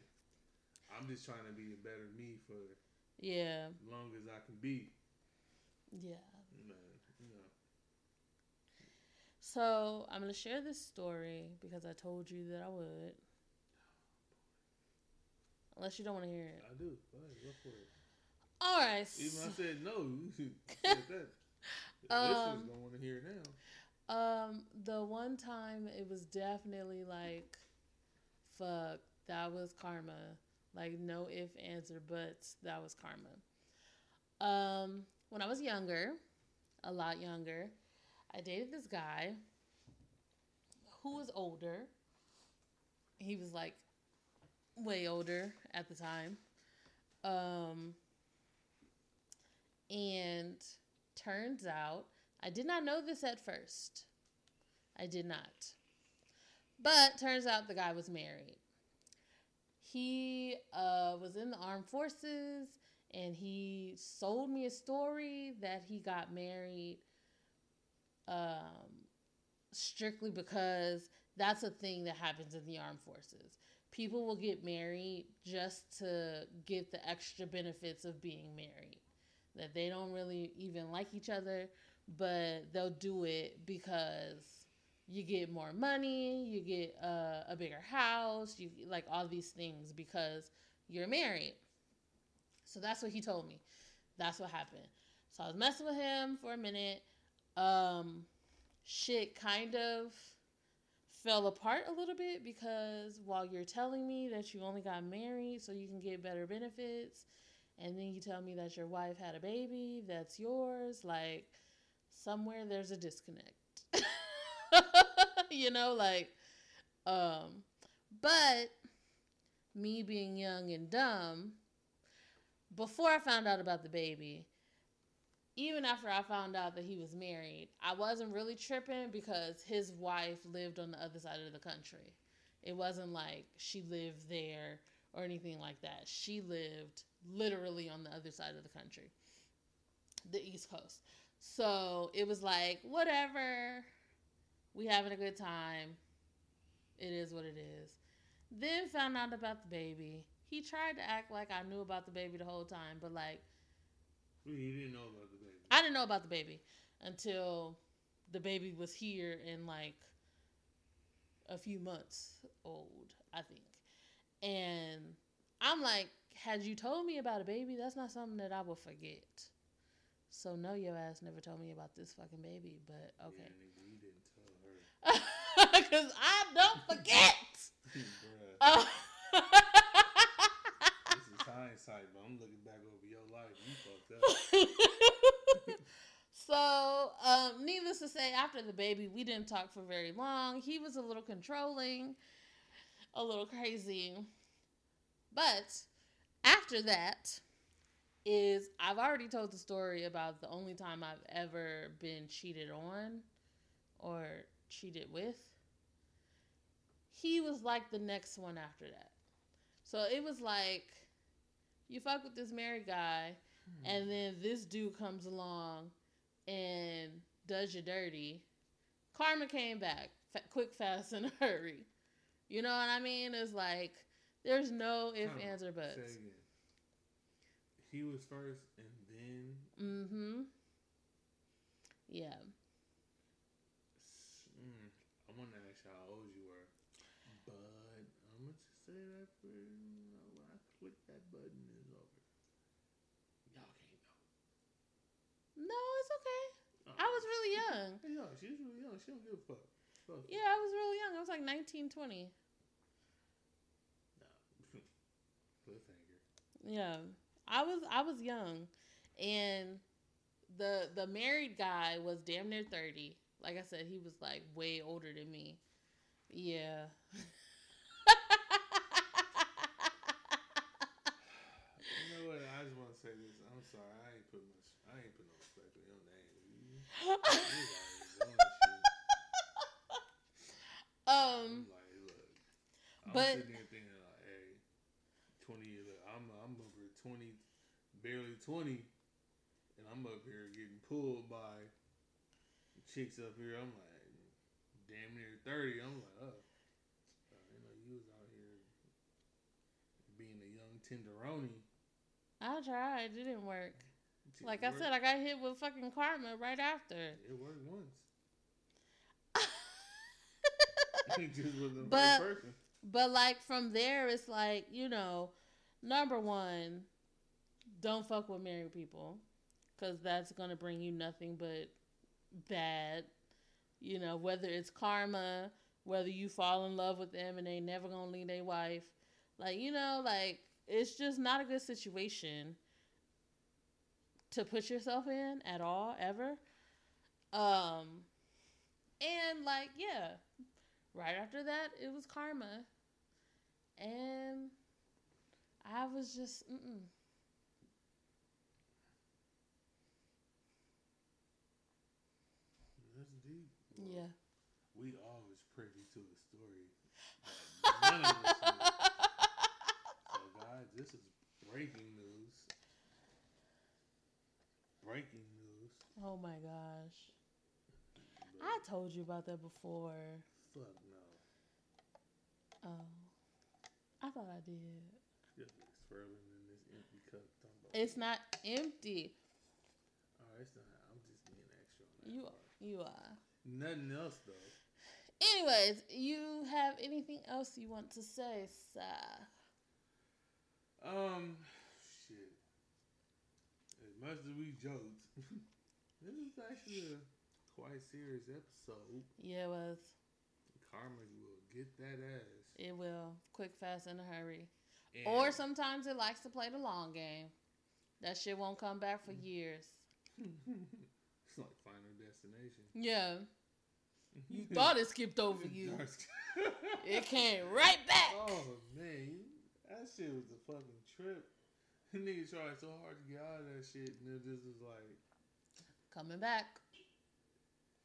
Speaker 2: I'm just trying to be a better me for
Speaker 1: yeah.
Speaker 2: as long as I can be.
Speaker 1: Yeah.
Speaker 2: Man, you know.
Speaker 1: So I'm gonna share this story because I told you that I would. Unless you don't want to hear it.
Speaker 2: I do. Go ahead, go for it.
Speaker 1: All right.
Speaker 2: Even I said no, you said that.
Speaker 1: um,
Speaker 2: Listeners don't want to hear it now.
Speaker 1: Um, the one time it was definitely like, fuck, that was karma. Like no if, ands, or buts. That was karma. Um, when I was younger, a lot younger, I dated this guy who was older. He was like way older at the time. Um, and turns out I did not know this at first. I did not. But turns out the guy was married. He uh, was in the armed forces and he sold me a story that he got married um, strictly because that's a thing that happens in the armed forces. People will get married just to get the extra benefits of being married. That they don't really even like each other, but they'll do it because you get more money, you get uh, a bigger house, you like all these things because you're married. So that's what he told me. That's what happened. So I was messing with him for a minute. Um, shit kind of fell apart a little bit because while you're telling me that you only got married so you can get better benefits, and then you tell me that your wife had a baby that's yours, like somewhere there's a disconnect. you know, like, um, but me being young and dumb, before I found out about the baby, even after I found out that he was married, I wasn't really tripping because his wife lived on the other side of the country. It wasn't like she lived there or anything like that. She lived literally on the other side of the country, the East Coast. So it was like, whatever, we having a good time. It is what it is. Then found out about the baby. He tried to act like I knew about the baby the whole time, but like,
Speaker 2: he didn't know about the baby.
Speaker 1: I didn't know about the baby until the baby was here and like a few months old, I think. And I'm like, had you told me about a baby, that's not something that I will forget. So no, your ass never told me about this fucking baby, but okay.
Speaker 2: Yeah, nigga, you didn't tell her.
Speaker 1: Because I don't forget. Uh,
Speaker 2: this is hindsight, but I'm looking back over your life. You fucked up.
Speaker 1: so, um, needless to say, after the baby, we didn't talk for very long. He was a little controlling, a little crazy. But after that, is I've already told the story about the only time I've ever been cheated on or cheated with. He was like the next one after that. So it was like you fuck with this married guy, hmm. and then this dude comes along and does you dirty. Karma came back quick, fast, and a hurry. You know what I mean? It's like there's no if,
Speaker 2: on,
Speaker 1: ands, or
Speaker 2: Say
Speaker 1: buts.
Speaker 2: He was first, and then
Speaker 1: Mm-hmm. Yeah.
Speaker 2: mm, I want to ask you how old you were, but I'm gonna just say that for when I click that button, it's over. Y'all can't know.
Speaker 1: No, it's okay.
Speaker 2: Uh,
Speaker 1: I was really young.
Speaker 2: Yeah, she was really young. She don't give a fuck. Fuck.
Speaker 1: Yeah, I was really young. I was like 19, 20.
Speaker 2: Nah. Cliffhanger.
Speaker 1: Yeah. I was I was young. And the the married guy was damn near 30. Like I said, he was like way older than me. Yeah.
Speaker 2: You know what? I just want to say this. I'm sorry. I ain't put much. I ain't put no respect on your name. You, you was already doing shit.
Speaker 1: um
Speaker 2: like, look.
Speaker 1: But-
Speaker 2: sitting here thinking like, hey, twenty years. Look, I'm I'm over twenty, barely twenty, and I'm up here getting pulled by chicks up here. I'm like, damn near thirty. I'm like, oh, uh, you know, you was out here being a young tenderoni.
Speaker 1: I tried. It didn't work.
Speaker 2: It
Speaker 1: Like I said, I got hit with fucking karma right after.
Speaker 2: it worked once. just wasn't
Speaker 1: But-
Speaker 2: right.
Speaker 1: But like from there, it's like you know, number one, don't fuck with married people, because that's gonna bring you nothing but bad. You know, whether it's karma, whether you fall in love with them and they never gonna leave their wife, like you know, like it's just not a good situation to put yourself in at all ever. Um, and like yeah, right after that, it was karma. And I was just, mm-mm.
Speaker 2: That's deep. Well,
Speaker 1: yeah.
Speaker 2: We always privy to a story. none of us knew. So, guys, this is breaking news. Breaking news.
Speaker 1: Oh my gosh.
Speaker 2: But
Speaker 1: I told you about that before.
Speaker 2: fuck no.
Speaker 1: Oh. I thought I did.
Speaker 2: You're swirling in this empty cup.
Speaker 1: It's not empty.
Speaker 2: All right, it's not. I'm just being extra on that
Speaker 1: You
Speaker 2: part.
Speaker 1: you are.
Speaker 2: Nothing else though.
Speaker 1: Anyways, you have anything else you want to say, sir?
Speaker 2: Um, shit. As much as we joked, this is actually a quite serious episode.
Speaker 1: Yeah, it was.
Speaker 2: karma will get that ass.
Speaker 1: It will. Quick, fast, in a hurry.
Speaker 2: And
Speaker 1: Or sometimes it likes to play the long game. That shit won't come back for years.
Speaker 2: it's like Final Destination.
Speaker 1: Yeah. You thought it skipped over you. It came right back.
Speaker 2: Oh man, that shit was a fucking trip. The nigga tried so hard to get out of that shit, and it just was like,
Speaker 1: Coming back.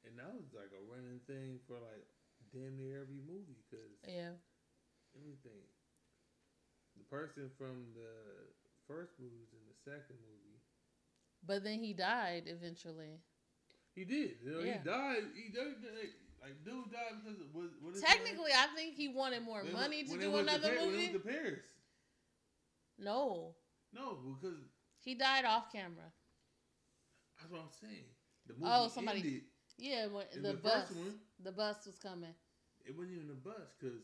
Speaker 2: and that was like a running thing for like damn near every movie. Cause
Speaker 1: Yeah.
Speaker 2: think, the person from the first movie was in the second movie.
Speaker 1: But then he died eventually.
Speaker 2: He did. You know,
Speaker 1: Yeah.
Speaker 2: He died. He died. Like dude died because of, what? What
Speaker 1: Technically, I think he wanted more
Speaker 2: name?
Speaker 1: money to do another
Speaker 2: When
Speaker 1: movie.
Speaker 2: to Paris.
Speaker 1: No.
Speaker 2: No, because
Speaker 1: He died off camera.
Speaker 2: that's what I'm saying. The oh, movie
Speaker 1: Oh, somebody-
Speaker 2: ended.
Speaker 1: Yeah, when the,
Speaker 2: the
Speaker 1: bus.
Speaker 2: one-
Speaker 1: The bus was coming.
Speaker 2: It wasn't even a bus because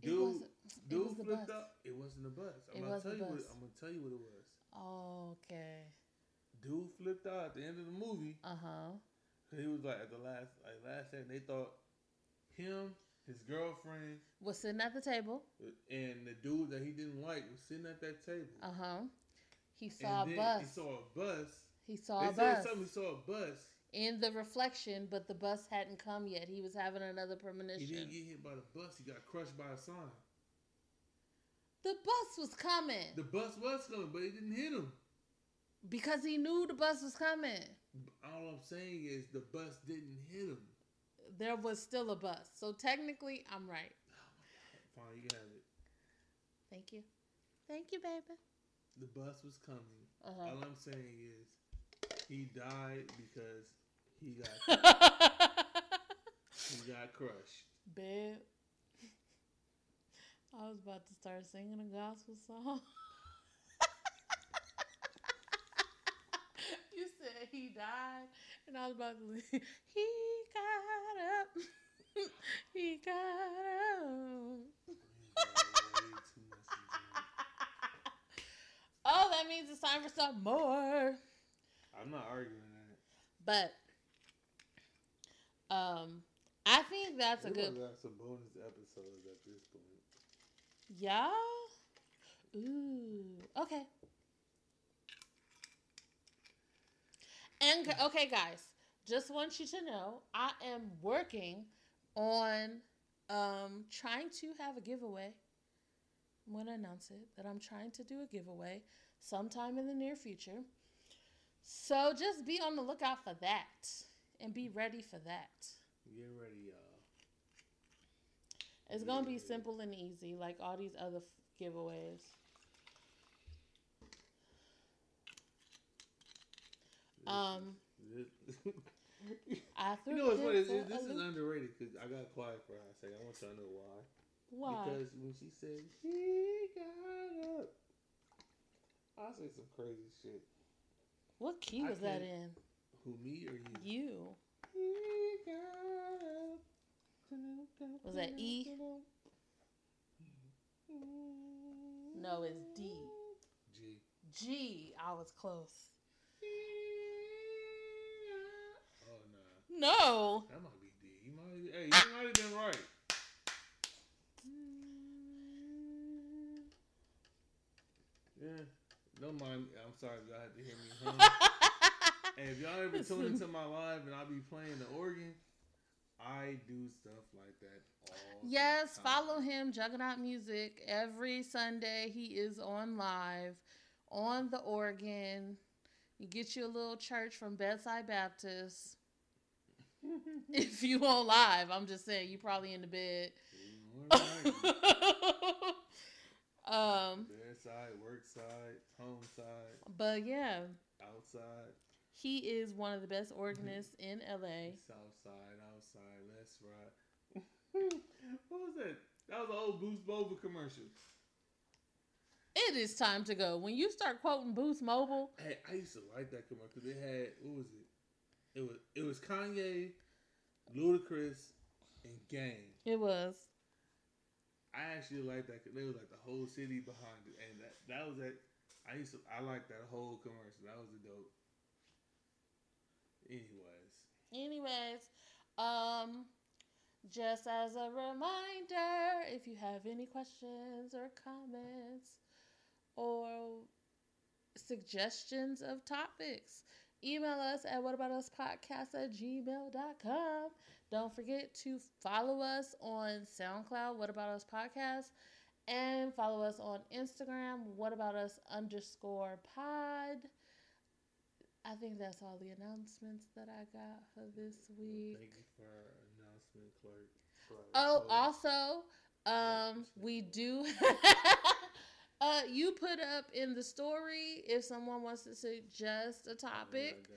Speaker 2: dude, dude flipped
Speaker 1: bus.
Speaker 2: up. It wasn't a bus. I'm
Speaker 1: It
Speaker 2: gonna
Speaker 1: was
Speaker 2: tell you what. I'm gonna tell you what it was.
Speaker 1: Oh, okay.
Speaker 2: Dude flipped out at the end of the movie.
Speaker 1: Uh huh.
Speaker 2: He was like at the last, like last second. They thought him, his girlfriend,
Speaker 1: Was sitting at the table.
Speaker 2: and the dude that he didn't like was sitting at that table.
Speaker 1: Uh huh. He saw
Speaker 2: and
Speaker 1: a bus.
Speaker 2: he saw a bus.
Speaker 1: He saw
Speaker 2: they
Speaker 1: a bus
Speaker 2: something. He saw a bus.
Speaker 1: in the reflection, but the bus hadn't come yet. He was having another premonition.
Speaker 2: He didn't get hit by the bus. He got crushed by a sign.
Speaker 1: the bus was coming
Speaker 2: The bus was coming, but it didn't hit him.
Speaker 1: Because he knew the bus was coming.
Speaker 2: All I'm saying is the bus didn't hit him.
Speaker 1: There was still a bus, so technically, I'm right.
Speaker 2: Fine, you have it.
Speaker 1: Thank you. Thank you, baby.
Speaker 2: The bus was coming.
Speaker 1: Uh
Speaker 2: All I'm saying is he died because he got he got crushed.
Speaker 1: Babe, I was about to start singing a gospel song. said he died, and I was about to sing, He got up. he got up.
Speaker 2: Way too much to
Speaker 1: Oh, that means it's time for some more.
Speaker 2: I'm not arguing that.
Speaker 1: But um I think that's a good
Speaker 2: some bonus episodes at this point.
Speaker 1: Yeah. Ooh. Okay. And okay, guys, just want you to know I am working on um trying to have a giveaway. I'm gonna announce it that I'm trying to do a giveaway sometime in the near future. So just be on the lookout for that and be ready for that.
Speaker 2: Get ready, y'all.
Speaker 1: It's gonna be simple and easy, like all these other f- giveaways. Um, I threw
Speaker 2: you know what's funny? This, this is underrated because I got quiet for a second. I want y'all to know why.
Speaker 1: Why?
Speaker 2: Because when she said he got up, I say some crazy shit.
Speaker 1: what key was that in?
Speaker 2: Who me or you?
Speaker 1: You.
Speaker 2: He got up.
Speaker 1: Was that E? No, it's D.
Speaker 2: G.
Speaker 1: G. I was close. No.
Speaker 2: that might be D. You might, hey, you might have been right. Yeah. Don't mind. I'm sorry if y'all had to hear me hum. hey, if y'all ever tune into my live and I'll be playing the organ, I do stuff like that
Speaker 1: Yes, follow him, Juggernaut Music. Every Sunday he is on live on the organ. You get you a little church from Bedside Baptist. if you on live, I'm just saying you probably in the bed. Um,
Speaker 2: Bedside, work side, home side,
Speaker 1: but yeah,
Speaker 2: outside,
Speaker 1: he is one of the best organists in LA.
Speaker 2: south side, outside, let's ride. what was that? That was an old Boost Mobile commercial.
Speaker 1: It is time to go. When you start quoting Boost Mobile,
Speaker 2: Hey, I used to like that commercial it had what was it? It was it was Kanye, Ludacris, and Game.
Speaker 1: it was.
Speaker 2: I actually like that they was like the whole city behind it, and that that was that. I used to I like that whole commercial. That was a dope. Anyways,
Speaker 1: Anyways, um, Just as a reminder, if you have any questions or comments or suggestions of topics, email us at whataboutuspodcast at gmail.com. Don't forget to follow us on SoundCloud, What About Us Podcast, and follow us on Instagram, What About Us underscore pod. I think that's all the announcements that I got for this week.
Speaker 2: Thank you for our announcement clerk. our
Speaker 1: Oh, also, um, we do. uh, you put up in the story if someone wants to suggest a topic.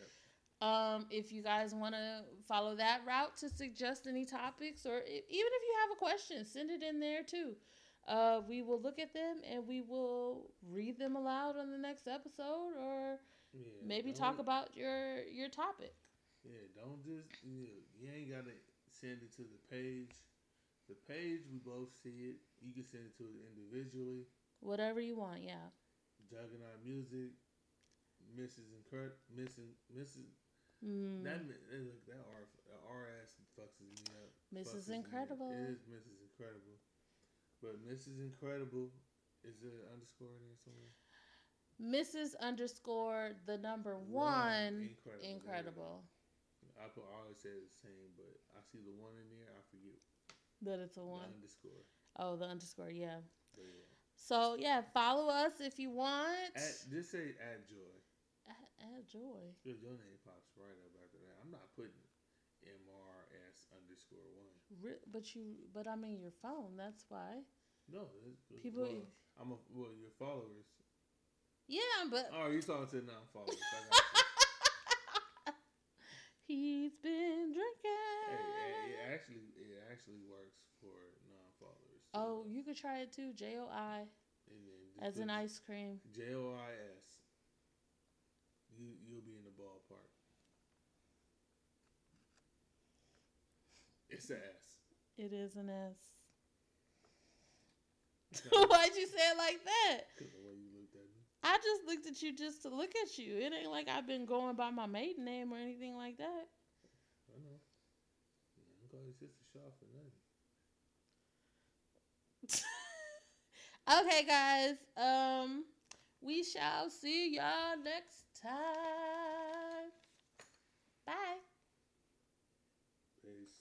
Speaker 1: Um, if you guys want to follow that route to suggest any topics, or i- even if you have a question, send it in there too. Uh, we will look at them and we will read them aloud on the next episode, or
Speaker 2: Yeah,
Speaker 1: maybe talk about your your topic.
Speaker 2: Yeah, don't just you, you ain't gotta send it to the page. The page we both see it. You can send it to it individually.
Speaker 1: Whatever you want, yeah.
Speaker 2: Juggernaut Music, Mrs. Incred, Mrs. Mrs.
Speaker 1: Mm,
Speaker 2: That look that R that R ass fucks me up.
Speaker 1: Mrs.
Speaker 2: Fucks me up.
Speaker 1: Incredible.
Speaker 2: It is Mrs. Incredible, but Mrs. Incredible is there an underscore in there somewhere?
Speaker 1: Mrs. underscore the number
Speaker 2: One,
Speaker 1: one,
Speaker 2: incredible.
Speaker 1: incredible.
Speaker 2: I put I always say the same, but I see the one in there. I forget
Speaker 1: That it's a
Speaker 2: the
Speaker 1: one.
Speaker 2: underscore.
Speaker 1: Oh, the underscore, yeah.
Speaker 2: Yeah.
Speaker 1: So yeah, follow us if you want.
Speaker 2: At, just say add joy.
Speaker 1: Add joy.
Speaker 2: Your, your name pops right up after that. I'm not putting MRS underscore one.
Speaker 1: Re- but you, but I mean your phone. That's why
Speaker 2: No, it's,
Speaker 1: people.
Speaker 2: Well, I'm a well. Your followers.
Speaker 1: yeah, but
Speaker 2: Oh, you talking to non-followers? I got you.
Speaker 1: he's been drinking.
Speaker 2: Hey, hey, it actually it actually works for.
Speaker 1: Oh, you could try it too. J O I
Speaker 2: and then just
Speaker 1: as in ice cream.
Speaker 2: J O I S. You you'll be in the ballpark. It's a S.
Speaker 1: It is an S. Why'd you say it like that?
Speaker 2: the way you looked at me.
Speaker 1: I just looked at you just to look at you. It ain't like I've been going by my maiden name or anything like that.
Speaker 2: I know. I don't call your sister Shaw for nothing.
Speaker 1: Okay, guys. Um, we shall see y'all next time. Bye.